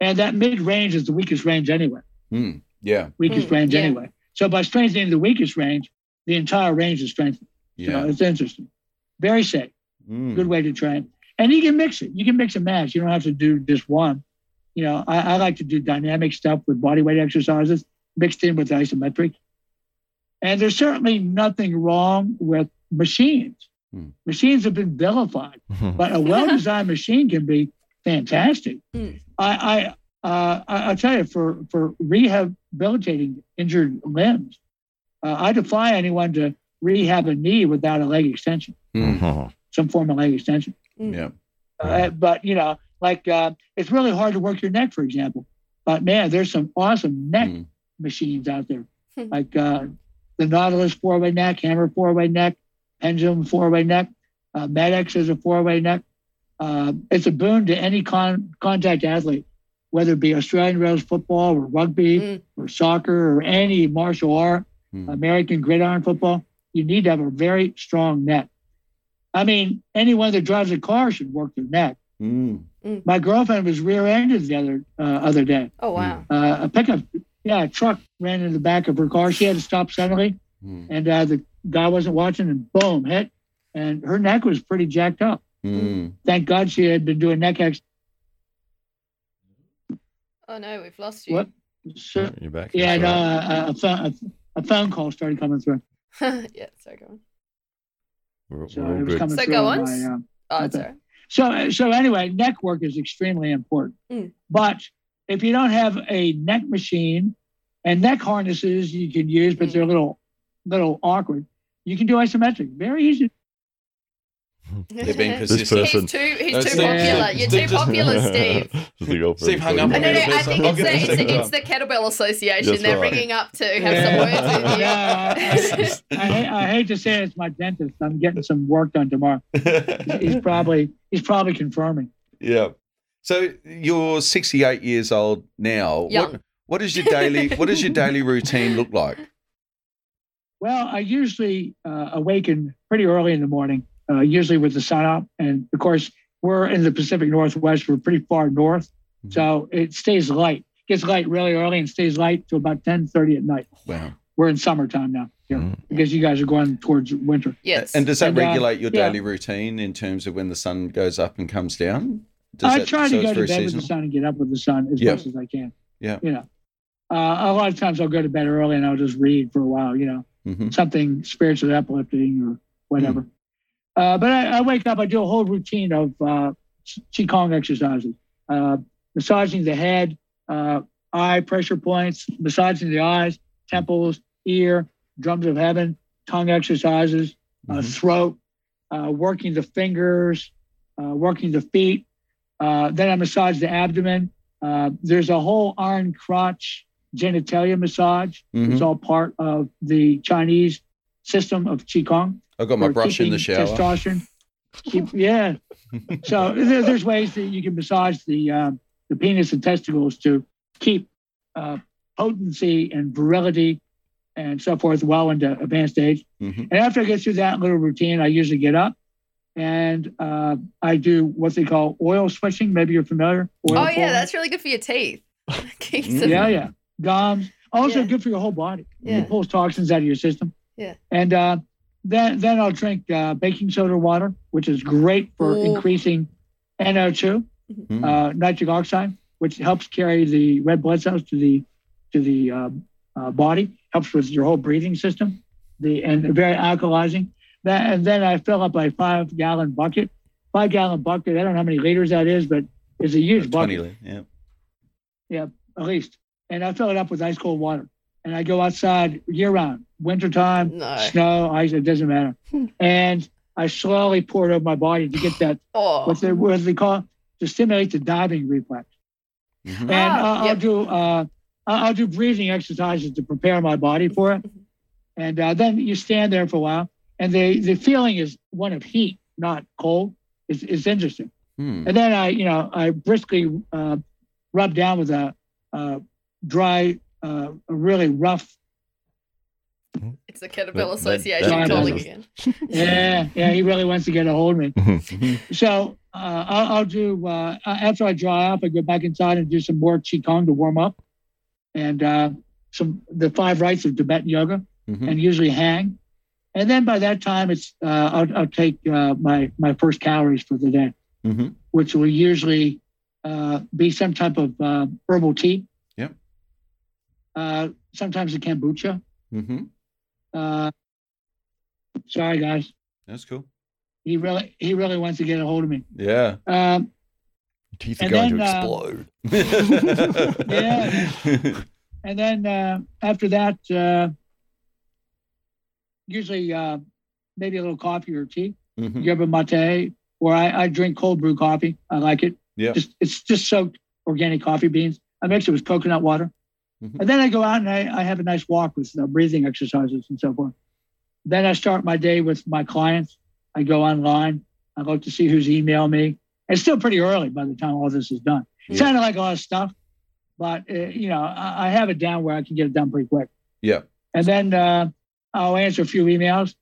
And that mid range is the weakest range anyway. Mm, yeah. Weakest mm, range yeah. anyway. So by strengthening the weakest range, the entire range is strengthened. Yeah. So it's interesting. Very safe. Mm. Good way to train. And you can mix it. You can mix and match. You don't have to do just one. You know, I, I like to do dynamic stuff with body weight exercises mixed in with isometric. And there's certainly nothing wrong with machines. Hmm. Machines have been vilified, but a well-designed machine can be fantastic. I, I, uh, I, will tell you, for for rehabilitating injured limbs, uh, I defy anyone to rehab a knee without a leg extension, mm-hmm. some form of leg extension. Hmm. Yeah. Uh, but you know, like uh, it's really hard to work your neck, for example. But man, there's some awesome neck mm. machines out there, like uh, the Nautilus four-way neck, Hammer four-way neck, Pendulum four-way neck, uh, Med-X is a four-way neck. Uh, it's a boon to any con- contact athlete, whether it be Australian rules football or rugby mm. or soccer or any martial art, mm. American gridiron football. You need to have a very strong neck. I mean, anyone that drives a car should work their neck. Mm. Mm. My girlfriend was rear-ended the other uh, other day. Oh wow! Uh, a pickup, yeah, a truck ran in the back of her car. She had to stop suddenly, mm. and uh, the guy wasn't watching, and boom, hit, and her neck was pretty jacked up. Mm. Thank God she had been doing neck ex. Oh no, we've lost you. What? So, You're back. Yeah, no, uh, a, phone, a, phone call started coming through. yeah, sorry, go on. We're, so we're all good. So go on. My, uh, oh, sorry. So, so anyway, neck work is extremely important. Mm. But if you don't have a neck machine and neck harnesses you can use, but mm. they're a little, little awkward, you can do isometric. Very easy. They're being persistent. He's too, he's too popular. You're too popular, Steve. Steve hung up. No, no, no. I think it's the, it's, it's the Kettlebell Association. That's They're right. ringing up to have yeah. some words with you. I, I, hate, I, hate to say it's my dentist. I'm getting some work done tomorrow. He's probably he's probably confirming. Yeah. So you're 68 years old now. Young. What, what is your daily What does your daily routine look like? Well, I usually uh, awaken pretty early in the morning uh, usually with the sun up. And of course, we're in the Pacific Northwest. We're pretty far north, mm-hmm. so it stays light. Gets light really early and stays light to about 10, 30 at night. Wow. We're in summertime now here mm-hmm. because you guys are going towards winter. Yes. And does that and, uh, regulate your daily yeah. routine in terms of when the sun goes up and comes down? Does I that, try so to go to bed seasonal? with the sun and get up with the sun as much as I can. Yeah. You know, uh, a lot of times I'll go to bed early and I'll just read for a while, you know, mm-hmm. something spiritually uplifting or whatever. Mm. Uh, but I, I, wake up, I do a whole routine of uh, Qigong exercises, uh, massaging the head, uh, eye pressure points, massaging the eyes, temples, ear, drums of heaven, tongue exercises, uh, mm-hmm. throat, uh, working the fingers, working the feet. then I massage the abdomen. there's a whole iron crotch genitalia massage. Mm-hmm. It's all part of the Chinese system of Qigong. I've got my brush in the shower. Testosterone. Keep, yeah. so there, there's ways that you can massage the uh, the penis and testicles to keep uh, potency and virility and so forth well into advanced age. Mm-hmm. And after I get through that little routine, I usually get up and uh, I do what they call oil swishing. Maybe you're familiar. Oil oh yeah, that's really good for your teeth. yeah, yeah. Gums. Also yeah. good for your whole body. Yeah. It pulls toxins out of your system. Yeah. And uh, then then I'll drink uh, baking soda water, which is great for Ooh. increasing NO2, mm-hmm. uh, nitric oxide, which helps carry the red blood cells to the to the uh, uh body, helps with your whole breathing system, the and very alkalizing. That, and then I fill up a five gallon bucket, five gallon bucket. I don't know how many liters that is, but it's a huge bucket. 20, yeah. Yeah, at least. And I fill it up with ice cold water and I go outside year round, wintertime, no. snow, ice, it doesn't matter. And I slowly pour it over my body to get that, oh. what, they, what they call, to stimulate the diving reflex. Mm-hmm. And ah, I'll, yep. do uh, I'll do breathing exercises to prepare my body for it. And uh, then you stand there for a while, and the the feeling is one of heat, not cold. It's, it's interesting. Hmm. And then I, you know, I briskly uh, rub down with a uh, dry uh, a really rough. It's the Kettlebell Association that, that calling again. yeah, yeah, he really wants to get a hold of me. Mm-hmm. so uh, I'll, I'll, do uh, after I dry off, I go back inside and do some more qigong to warm up, and uh, some the five rites of Tibetan yoga, mm-hmm. and usually hang. And then by that time, it's uh, I'll, I'll, take uh, my my first calories for the day, mm-hmm. which will usually uh, be some type of herbal tea uh, sometimes a kombucha. Mm-hmm. Uh, sorry, guys. That's cool. He really, he really wants to get a hold of me. Yeah. Um, Teeth are going then, to explode. Uh, yeah. and then uh, after that, uh, usually uh, maybe a little coffee or tea. Mm-hmm. Yerba mate, or I, I drink cold brew coffee. I like it. Yeah. Just, it's just soaked organic coffee beans. I mix it with coconut water. Mm-hmm. And then I go out and I, I have a nice walk with uh, breathing exercises and so forth. Then I start my day with my clients. I go online. I look to see who's emailed me. It's still pretty early by the time all this is done. It's kind of like a lot of stuff, but uh, you know, I, I, have it down where I can get it done pretty quick. Yeah. And then uh, I'll answer a few emails.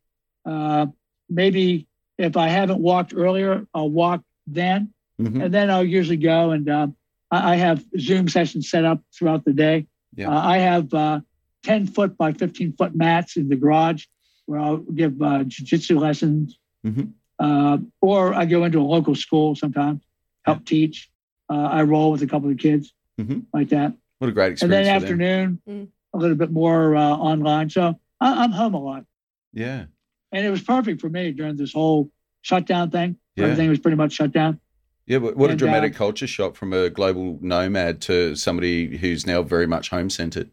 Uh, maybe if I haven't walked earlier, I'll walk then, mm-hmm. and then I'll usually go and uh, I have Zoom sessions set up throughout the day. Yeah. Uh, I have uh, 10 foot by 15 foot mats in the garage where I'll give uh, jiu-jitsu lessons. Mm-hmm. Uh, or I go into a local school sometimes, help yeah. teach. Uh, I roll with a couple of kids mm-hmm. like that. What a great experience. And then afternoon, mm. a little bit more uh, online. So I- am home a lot. Yeah. And it was perfect for me during this whole shutdown thing. Yeah. Everything was pretty much shut down. Yeah, what and, a dramatic uh, culture shock from a global nomad to somebody who's now very much home centered.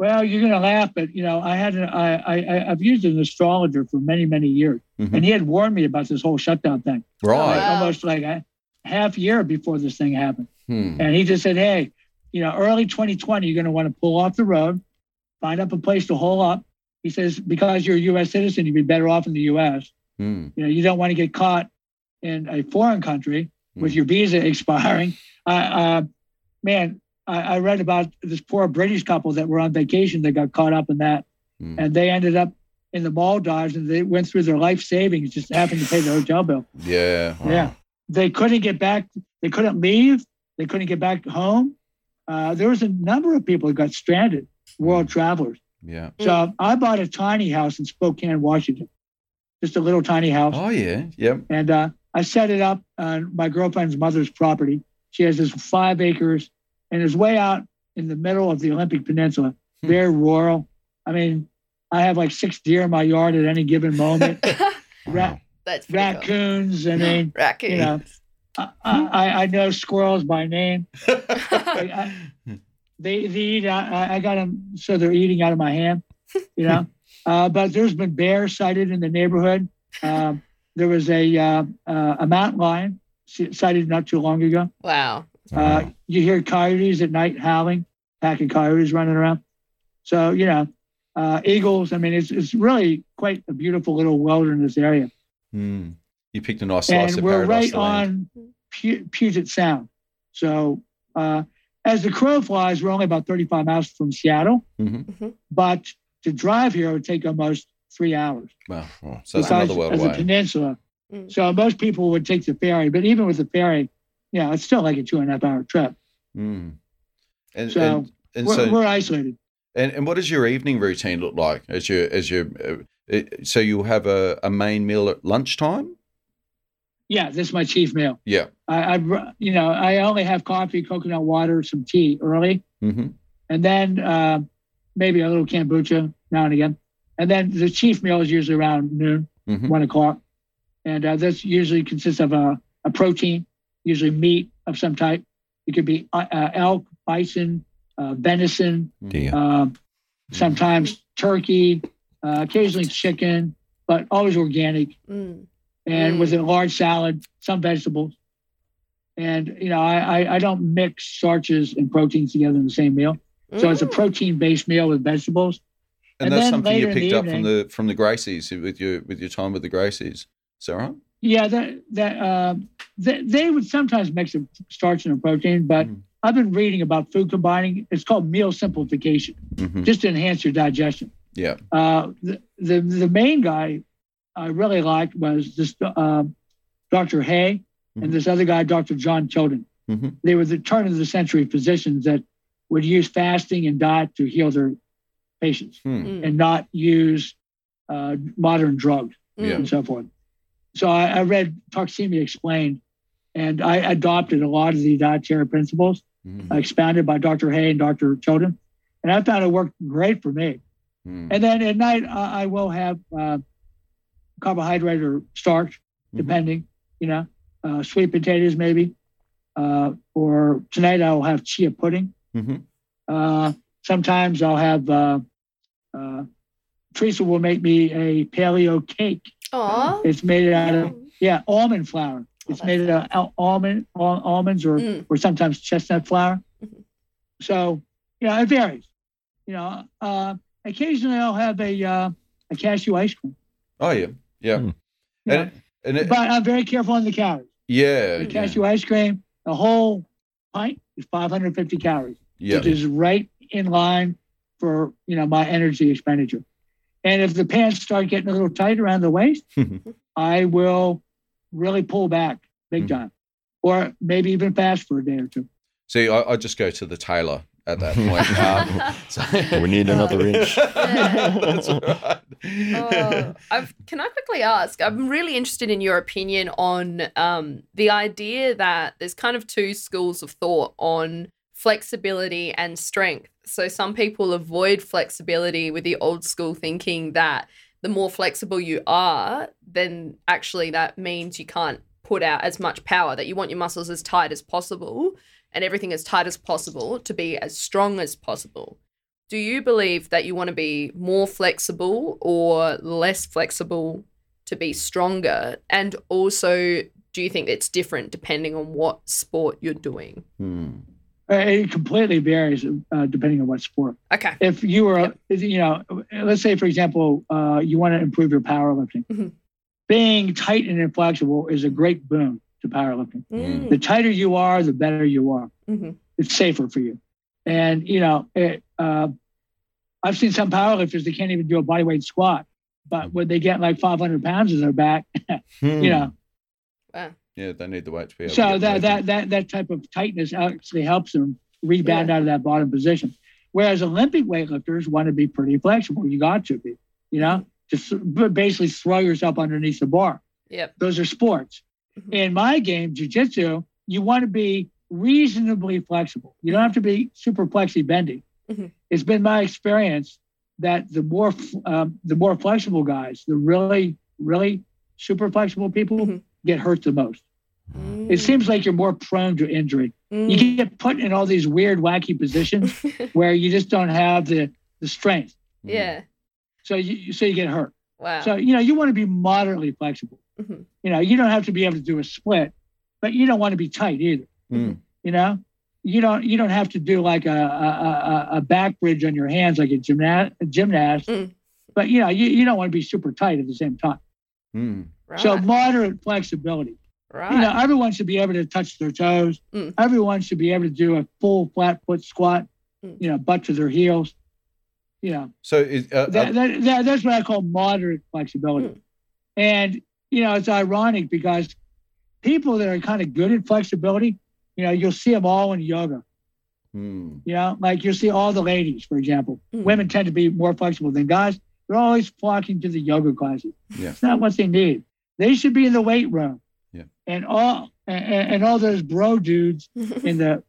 Well, you're going to laugh, but you know, I had an, I, I I've used an astrologer for many many years, mm-hmm. and he had warned me about this whole shutdown thing. Right, like, almost like a half year before this thing happened, hmm. and he just said, "Hey, you know, early 2020, you're going to want to pull off the road, find up a place to hole up." He says, "Because you're a U.S. citizen, you'd be better off in the U.S. Hmm. You know, you don't want to get caught in a foreign country with hmm. your visa expiring. Uh, uh, man, I, I, read about this poor British couple that were on vacation that got caught up in that, mm. and they ended up in the Maldives and they went through their life savings just having to pay the hotel bill. Yeah, wow. yeah. They couldn't get back. They couldn't leave. They couldn't get back home. Uh, there was a number of people that got stranded, world mm. travelers. Yeah. So I bought a tiny house in Spokane, Washington, just a little tiny house. Oh yeah, yep. And uh, I set it up on my girlfriend's mother's property. She has this five acres and is way out in the middle of the Olympic Peninsula, hmm. very rural. I mean, I have like six deer in my yard at any given moment. Ra- That's raccoons. Cool. I mean, raccoons. You know, I, I, I, know squirrels by name. I, they, they eat. I, I got them so they're eating out of my hand. You know, uh, but there's been bears sighted in the neighborhood. Um, there was a uh, uh, a mountain lion sighted not too long ago. Wow. Uh, you hear coyotes at night howling, pack of coyotes running around. So you know, uh, eagles. I mean, it's it's really quite a beautiful little wilderness area. Mm. You picked a nice slice and of we're right on P- Puget Sound. So uh, as the crow flies, we're only about 35 miles from Seattle. Mm-hmm. mm-hmm. But to drive here would take almost three hours. Wow. So that's another world as away. a peninsula. Mm. So most people would take the ferry, but even with the ferry, yeah, it's still like a two and a half hour trip. Mm. And so, and, and we're, so we're, isolated. And and what does your evening routine look like as you as you uh, so you have a, a main meal at lunchtime? Yeah, this is my chief meal. Yeah, I, I you know I only have coffee, coconut water, some tea early, mm-hmm. and then uh, maybe a little kombucha now and again. And then the chief meal is usually around noon, mm-hmm. one o'clock. And uh, this usually consists of a, a, protein, usually meat of some type. It could be uh, uh elk, bison, uh, venison, um, sometimes turkey, uh, occasionally chicken, but always organic. Mm. And mm. with a large salad, some vegetables. And, you know, I, I, I don't mix starches and proteins together in the same meal. So mm. it's a mm. protein based meal with vegetables and, and that's something you picked up from the from the Gracies with your with your time with the Gracies. Is that right? Yeah, that that uh, they, they would sometimes mix a starch and a protein, but mm. I've been reading about food combining. It's called meal simplification, mm-hmm. just to enhance your digestion. Yeah. Uh, the, the, the main guy I really liked was this uh, Dr. Hay mm-hmm. and this other guy, Dr. John Tilden. Mm-hmm. They were the turn of the century physicians that would use fasting and diet to heal their patients mm. and not use uh, modern drugs yeah. and so forth. So I, I, read Toxemia Explained, and I adopted a lot of the dietary principles mm. expounded by Dr. Hay and Dr. Tilden, and I found it worked great for me. Mm. And then at night, I, I will have uh, carbohydrate or starch, mm-hmm. depending, you know, uh, sweet potatoes maybe, uh, or tonight I'll have chia pudding. Mm-hmm. Uh, sometimes I'll have uh, Teresa will make me a paleo cake. Aww. It's made out of yeah almond flour. Oh, it's oh, made out of almond almonds or mm. or sometimes chestnut flour. Mm-hmm. So you know it varies. You know, uh, occasionally I'll have a uh, a cashew ice cream. Oh yeah, yeah. Mm. And, and it, but I'm very careful on the calories. Yeah, the cashew yeah. ice cream, the whole pint is 550 calories, which is right in line for you know my energy expenditure. And if the pants start getting a little tight around the waist, I will really pull back big hmm. time, or maybe even fast for a day or two. See, I, I just go to the tailor at that point. Um, so, we need another inch. That's right. Oh, can I quickly ask? I'm really interested in your opinion on um, the idea that there's kind of two schools of thought on flexibility and strength. So some people avoid flexibility with the old school thinking that the more flexible you are, then actually that means you can't put out as much power, that you want your muscles as tight as possible and everything as tight as possible to be as strong as possible. Do you believe that you want to be more flexible or less flexible to be stronger? And also, do you think it's different depending on what sport you're doing? Hmm. Uh, it completely varies uh, depending on what sport. Okay. If you were, yep. you know, let's say for example, uh, you want to improve your powerlifting. Mm-hmm. Being tight and inflexible is a great boon to powerlifting. Mm. The tighter you are, the better you are. Mm-hmm. It's safer for you. And you know, it, uh, I've seen some powerlifters that can't even do a bodyweight squat, but when they get like 500 pounds in their back, hmm. you know, wow. Yeah, they need the weight to be able. So that that that that type of tightness actually helps them rebound yeah. out of that bottom position. Whereas Olympic weightlifters want to be pretty flexible. You got to be, you know, just basically throw yourself underneath the bar. Yep. Those are sports. Mm-hmm. In my game, jujitsu, you want to be reasonably flexible. You don't have to be super flexy bendy. Mm-hmm. It's been my experience that the more um, the more flexible guys, the really really super flexible people, mm-hmm. Get hurt the most. Mm. It seems like you're more prone to injury. Mm. You get put in all these weird, wacky positions where you just don't have the the strength. Yeah. So you so you get hurt. Wow. So you know you want to be moderately flexible. Mm-hmm. You know you don't have to be able to do a split, but you don't want to be tight either. Mm. You know you don't you don't have to do like a a, a back bridge on your hands like a gymnast a gymnast, mm. but you know you, you don't want to be super tight at the same time. Mm. Right. So moderate flexibility. Right. You know, everyone should be able to touch their toes. Mm. Everyone should be able to do a full flat foot squat. Mm. You know, butt to their heels. You know. So is, uh, that, uh, that, that, that's what I call moderate flexibility. Mm. And you know, it's ironic because people that are kind of good at flexibility, you know, you'll see them all in yoga. Mm. You know, like you'll see all the ladies, for example. Mm. Women tend to be more flexible than guys. They're always flocking to the yoga classes. Yeah. It's not what they need. They should be in the weight room and all and, and all those bro dudes in the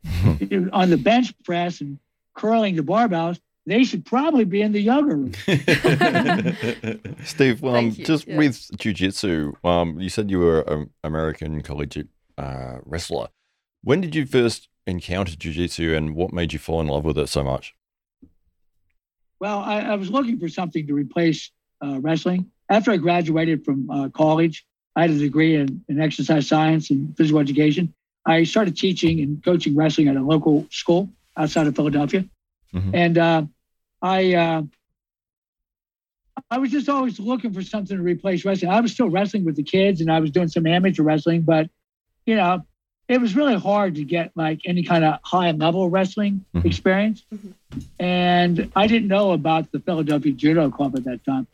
on the bench press and curling the barbells they should probably be in the yoga room. Steve, um, just yeah. with jujitsu, um, you said you were an American collegiate uh, wrestler. When did you first encounter jujitsu, and what made you fall in love with it so much? Well, I, I was looking for something to replace uh, wrestling. After I graduated from uh, college, I had a degree in, in exercise science and physical education. I started teaching and coaching wrestling at a local school outside of Philadelphia. Mm-hmm. And uh, I, uh, I was just always looking for something to replace wrestling. I was still wrestling with the kids and I was doing some amateur wrestling, but you know, it was really hard to get like any kind of high level wrestling mm-hmm. experience. Mm-hmm. And I didn't know about the Philadelphia Judo Club at that time.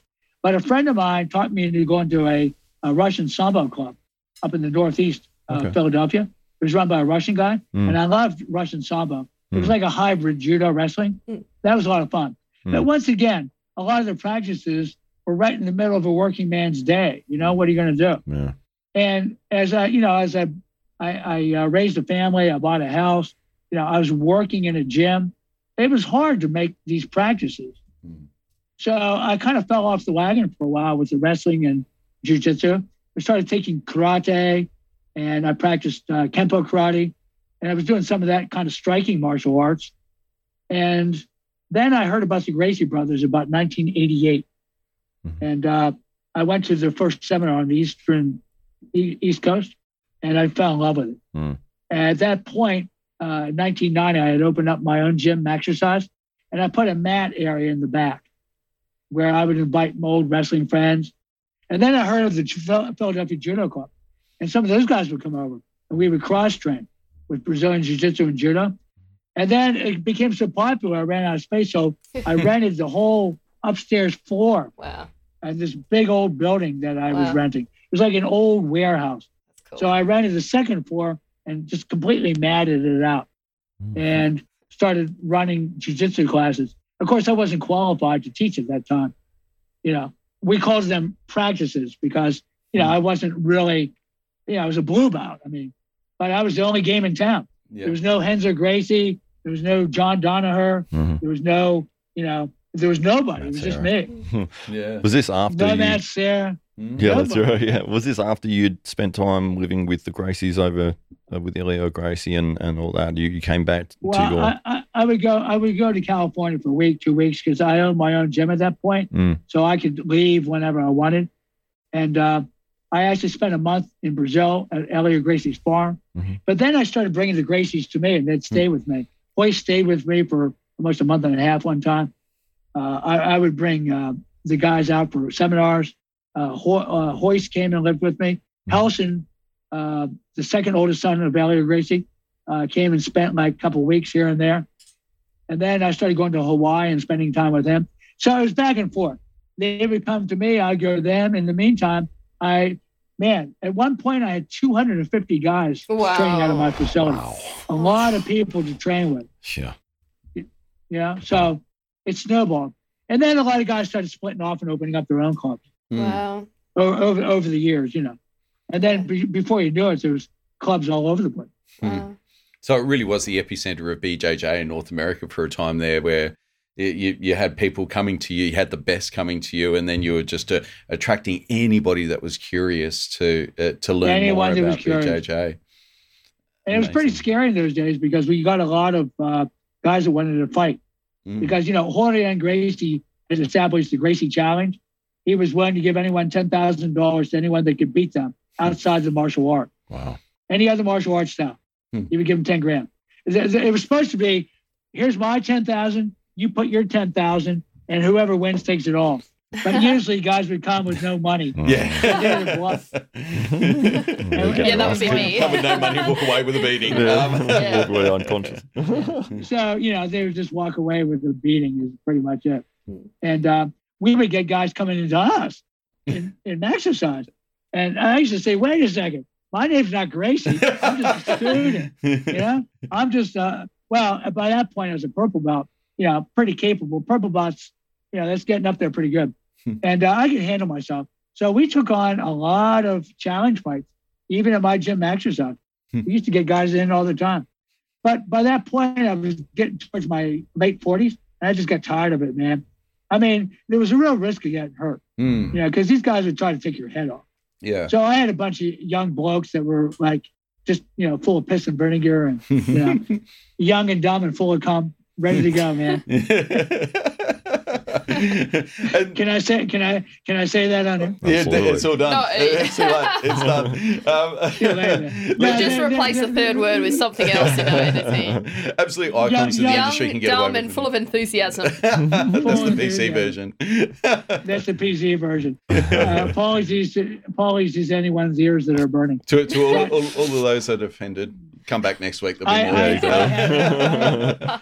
But a friend of mine taught me to go into a, a Russian Sambo club up in the Northeast of okay. Philadelphia. It was run by a Russian guy. Mm. And I loved Russian Sambo. It was mm. like a hybrid judo wrestling. Mm. That was a lot of fun. Mm. But once again, a lot of the practices were right in the middle of a working man's day. You know, what are you going to do? Yeah. And as I, you know, as I I, I uh, raised a family. I bought a house. You know, I was working in a gym. It was hard to make these practices. So I kind of fell off the wagon for a while with the wrestling and jujitsu. I started taking karate, and I practiced uh, kempo karate, and I was doing some of that kind of striking martial arts. And then I heard about the Gracie brothers about 1988, mm-hmm. and uh, I went to their first seminar on the eastern East Coast, and I fell in love with it. Mm. at that point, uh, 1990, I had opened up my own gym, Maxercise, and I put a mat area in the back where I would invite my old wrestling friends. And then I heard of the Philadelphia Judo Club, and some of those guys would come over, and we would cross train with Brazilian Jiu Jitsu and Judo. And then it became so popular, I ran out of space, so I rented the whole upstairs floor. Wow! And this big old building that I wow. was renting. It was like an old warehouse. Cool. So I rented the second floor and just completely matted it out mm-hmm. and started running jiu-jitsu classes. Of course, I wasn't qualified to teach at that time. You know, we called them practices because, you know. I wasn't really, you know, I was a blue belt. I mean, but I was the only game in town. Yeah. There was no Renzo Gracie. There was no John Danaher. Mm-hmm. There was no, you know, there was nobody. That's it was just me. yeah. Was this after? No, that's there. Mm. Yeah, that's right. Yeah, was this after you'd spent time living with the Gracies over uh, with Helio Gracie and, and all that? You, you came back well, to your. I, I, I, would go. I would go to California for a week, two weeks, because I owned my own gym at that point, mm. so I could leave whenever I wanted. And uh, I actually spent a month in Brazil at Helio Gracie's farm. Mm-hmm. But then I started bringing the Gracies to me, and they'd stay mm. with me. Royce stayed with me for almost a month and a half one time. Uh, I, I, would bring uh, the guys out for seminars uh, Ho- uh, Royce came and lived with me. Relson, mm-hmm. uh, the second oldest son of Valerie Gracie, uh, came and spent like a couple weeks here and there. And then I started going to Hawaii and spending time with him. So I was back and forth. They would come to me, I'd go to them. In the meantime, I, man, at one point I had 250 guys wow. training out of my facility. Wow. A lot of people to train with. Yeah. Yeah. So it snowballed. And then a lot of guys started splitting off and opening up their own clubs. Hmm. Wow. Over, over the years, you know. And then be, before you knew it, there was clubs all over the place. Wow. So it really was the epicenter of BJJ in North America for a time there, where you, you had people coming to you, you had the best coming to you, and then you were just uh, attracting anybody that was curious to uh, to learn Anyone more about BJJ. And it was pretty scary in those days because we got a lot of uh, guys that wanted to fight. Mm. Because, you know, Rorion Gracie had established the Gracie Challenge, he was willing to give anyone ten thousand dollars to anyone that could beat them outside the martial art. Wow. Any other martial arts style, hmm. he would give him ten grand. It was supposed to be, here's my ten thousand, you put your ten thousand, and whoever wins takes it all. But usually guys would come with no money. Yeah. yeah, that would be me. Come with no money, walk away with a beating. Yeah. Um, yeah. Walk away unconscious. so, you know, they would just walk away with a beating is pretty much it. Hmm. And uh, we would get guys coming into us in, in Maxercise. And I used to say, wait a second, my name's not Gracie. I'm just a student. You know, I'm just, uh, well, by that point, I was a purple belt, you know, pretty capable. Purple belts, you know, that's getting up there pretty good. Hmm. and uh, I can handle myself. So we took on a lot of challenge fights, even at my gym Maxercise. Hmm. we used to get guys in all the time. But by that point, I was getting towards my late 40s, and I just got tired of it, man. I mean, there was a real risk of getting hurt. Mm. You know, because these guys would try to take your head off. Yeah. So I had a bunch of young blokes that were like just you know full of piss and vinegar and you know young and dumb and full of cum, ready to go, man. and, can I say? Can I? Can I say that on it? Yeah, it's all done. No, it's too late. It's done. Um, we'll just replace the third word with something else. You know, anything. Absolutely icons young, in the industry can get dumb away and full of enthusiasm. That's the PC version. That's the PC version. Uh, apologies, to, apologies to anyone's ears that are burning. To, to all, all, all of those that have offended, come back next week. There'll be I, more. I, I,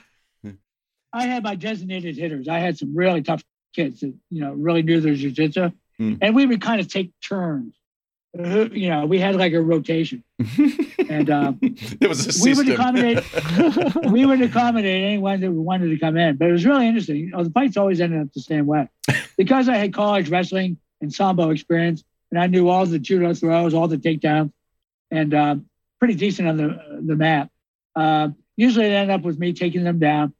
I had my designated hitters. I had some really tough kids that you know really knew their jujitsu, mm. and we would kind of take turns. Uh, you know, we had like a rotation, and uh, it was a system. we would accommodate. we would accommodate anyone that wanted to come in, but it was really interesting. You know, the fights always ended up the same way because I had college wrestling and sambo experience, and I knew all the judo throws, all the takedowns, and uh, pretty decent on the the mat. Uh, usually, it ended up with me taking them down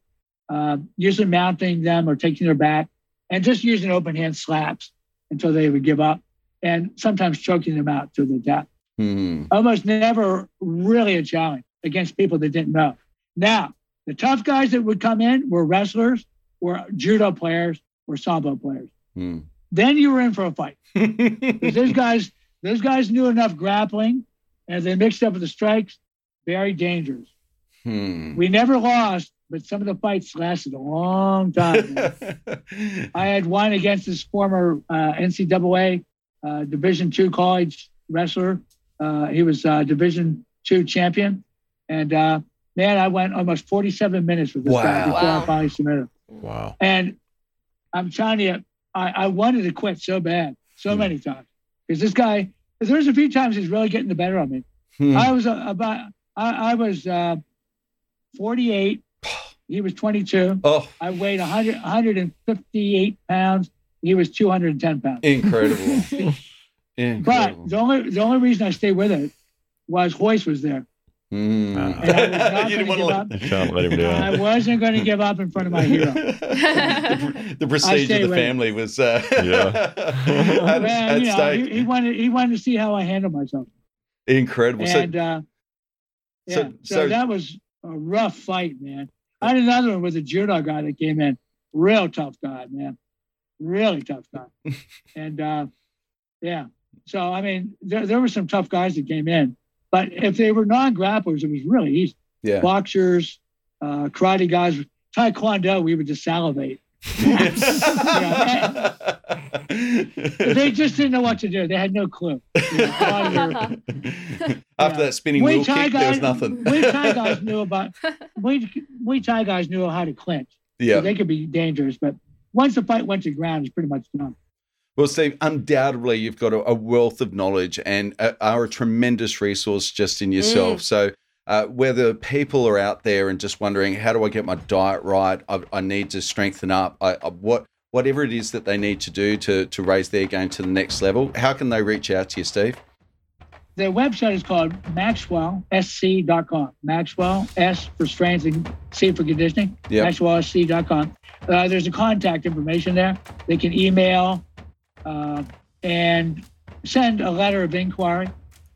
uh, usually mounting them or taking their back and just using open hand slaps until they would give up and sometimes choking them out to the death. Hmm. Almost never really a challenge against people that didn't know. Now, the tough guys that would come in were wrestlers, were judo players, or sambo players. Hmm. Then you were in for a fight. those guys, those guys knew enough grappling, and they mixed up with the strikes. Very dangerous. Hmm. We never lost but some of the fights lasted a long time. I had one against this former uh, NCAA uh, Division two college wrestler. Uh, he was uh, Division two champion, and uh, man, I went almost 47 minutes with this wow. guy before wow. I finally submitted. Wow! And I'm telling you, I, I wanted to quit so bad, so hmm. many times, because this guy. There's a few times he's really getting the better of me. Hmm. I was uh, about I, I was 48 he was 22. Oh. I weighed 100, 158 pounds. He was 210 pounds. Incredible. Incredible. But the only the only reason I stayed with it was Royce was there. Mm. I, you didn't want to let, can't let him do it. I wasn't going to give up in front of my hero. the, the prestige of the family it. was uh, yeah. at, well, at you know, he, he, wanted he wanted to see how I handled myself. Incredible. And so, uh, yeah, so, so, so that was a rough fight, man. I had another one with a judo guy that came in. Real tough guy, man. Really tough guy. and uh, yeah. So, I mean, there, there were some tough guys that came in. But if they were non grapplers, it was really easy. Yeah. Boxers, uh, karate guys, taekwondo, we would just salivate. You know, they just didn't know what to do. They had no clue. You know, After that spinning wheel kick, guys, there was nothing. Muay Thai guys knew about Muay, Thai guys knew how to clinch. Yeah, so they could be dangerous, but once the fight went to ground, it's pretty much done. Well, Steve, undoubtedly you've got a, a wealth of knowledge and a, are a tremendous resource just in yourself. Mm. So uh, whether people are out there and just wondering how do I get my diet right, I, I need to strengthen up. I, I, what whatever it is that they need to do to to raise their game to the next level. How can they reach out to you, Steve? Their website is called MaxwellSC.com. Maxwell S for strength and C for conditioning. Yep. MaxwellSC.com. Uh, there's a contact information there. They can email uh, and send a letter of inquiry.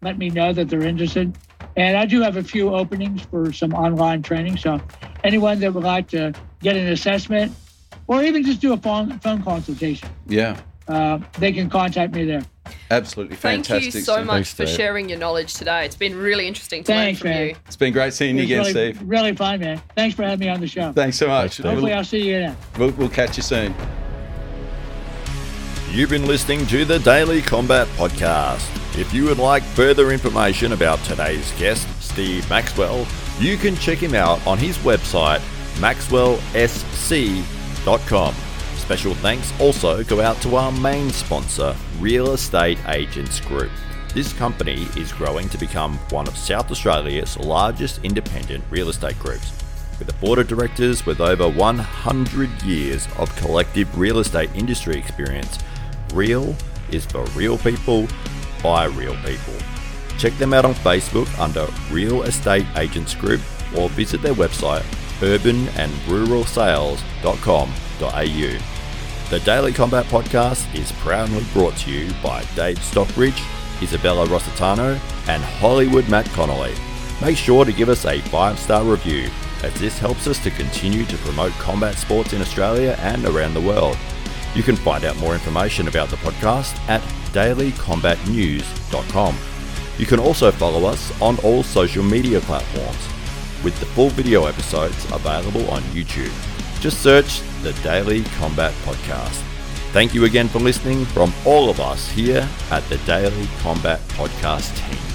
Let me know that they're interested. And I do have a few openings for some online training. So anyone that would like to get an assessment or even just do a phone, phone consultation. Yeah. Uh, they can contact me there. Absolutely fantastic. Thank you so much Thanks, for sharing your knowledge today. It's been really interesting to Thanks, learn from man. you. It's been great seeing you again, really, Steve. Really fun, man. Thanks for having me on the show. Thanks so much. Thanks, Hopefully, I'll see you then. We'll, we'll catch you soon. You've been listening to the Daily Combat Podcast. If you would like further information about today's guest, Steve Maxwell, you can check him out on his website, maxwellsc.com. Special thanks also go out to our main sponsor, Real Estate Agents Group. This company is growing to become one of South Australia's largest independent real estate groups. With a board of directors with over 100 years of collective real estate industry experience, Real is for real people by real people. Check them out on Facebook under Real Estate Agents Group or visit their website urbanandruralsales.com.au. The Daily Combat Podcast is proudly brought to you by Dave Stockbridge, Isabella Rossitano, and Hollywood Matt Connolly. Make sure to give us a 5 star review, as this helps us to continue to promote combat sports in Australia and around the world. You can find out more information about the podcast at dailycombatnews.com. You can also follow us on all social media platforms, with the full video episodes available on YouTube. Just search the Daily Combat Podcast. Thank you again for listening from all of us here at the Daily Combat Podcast team.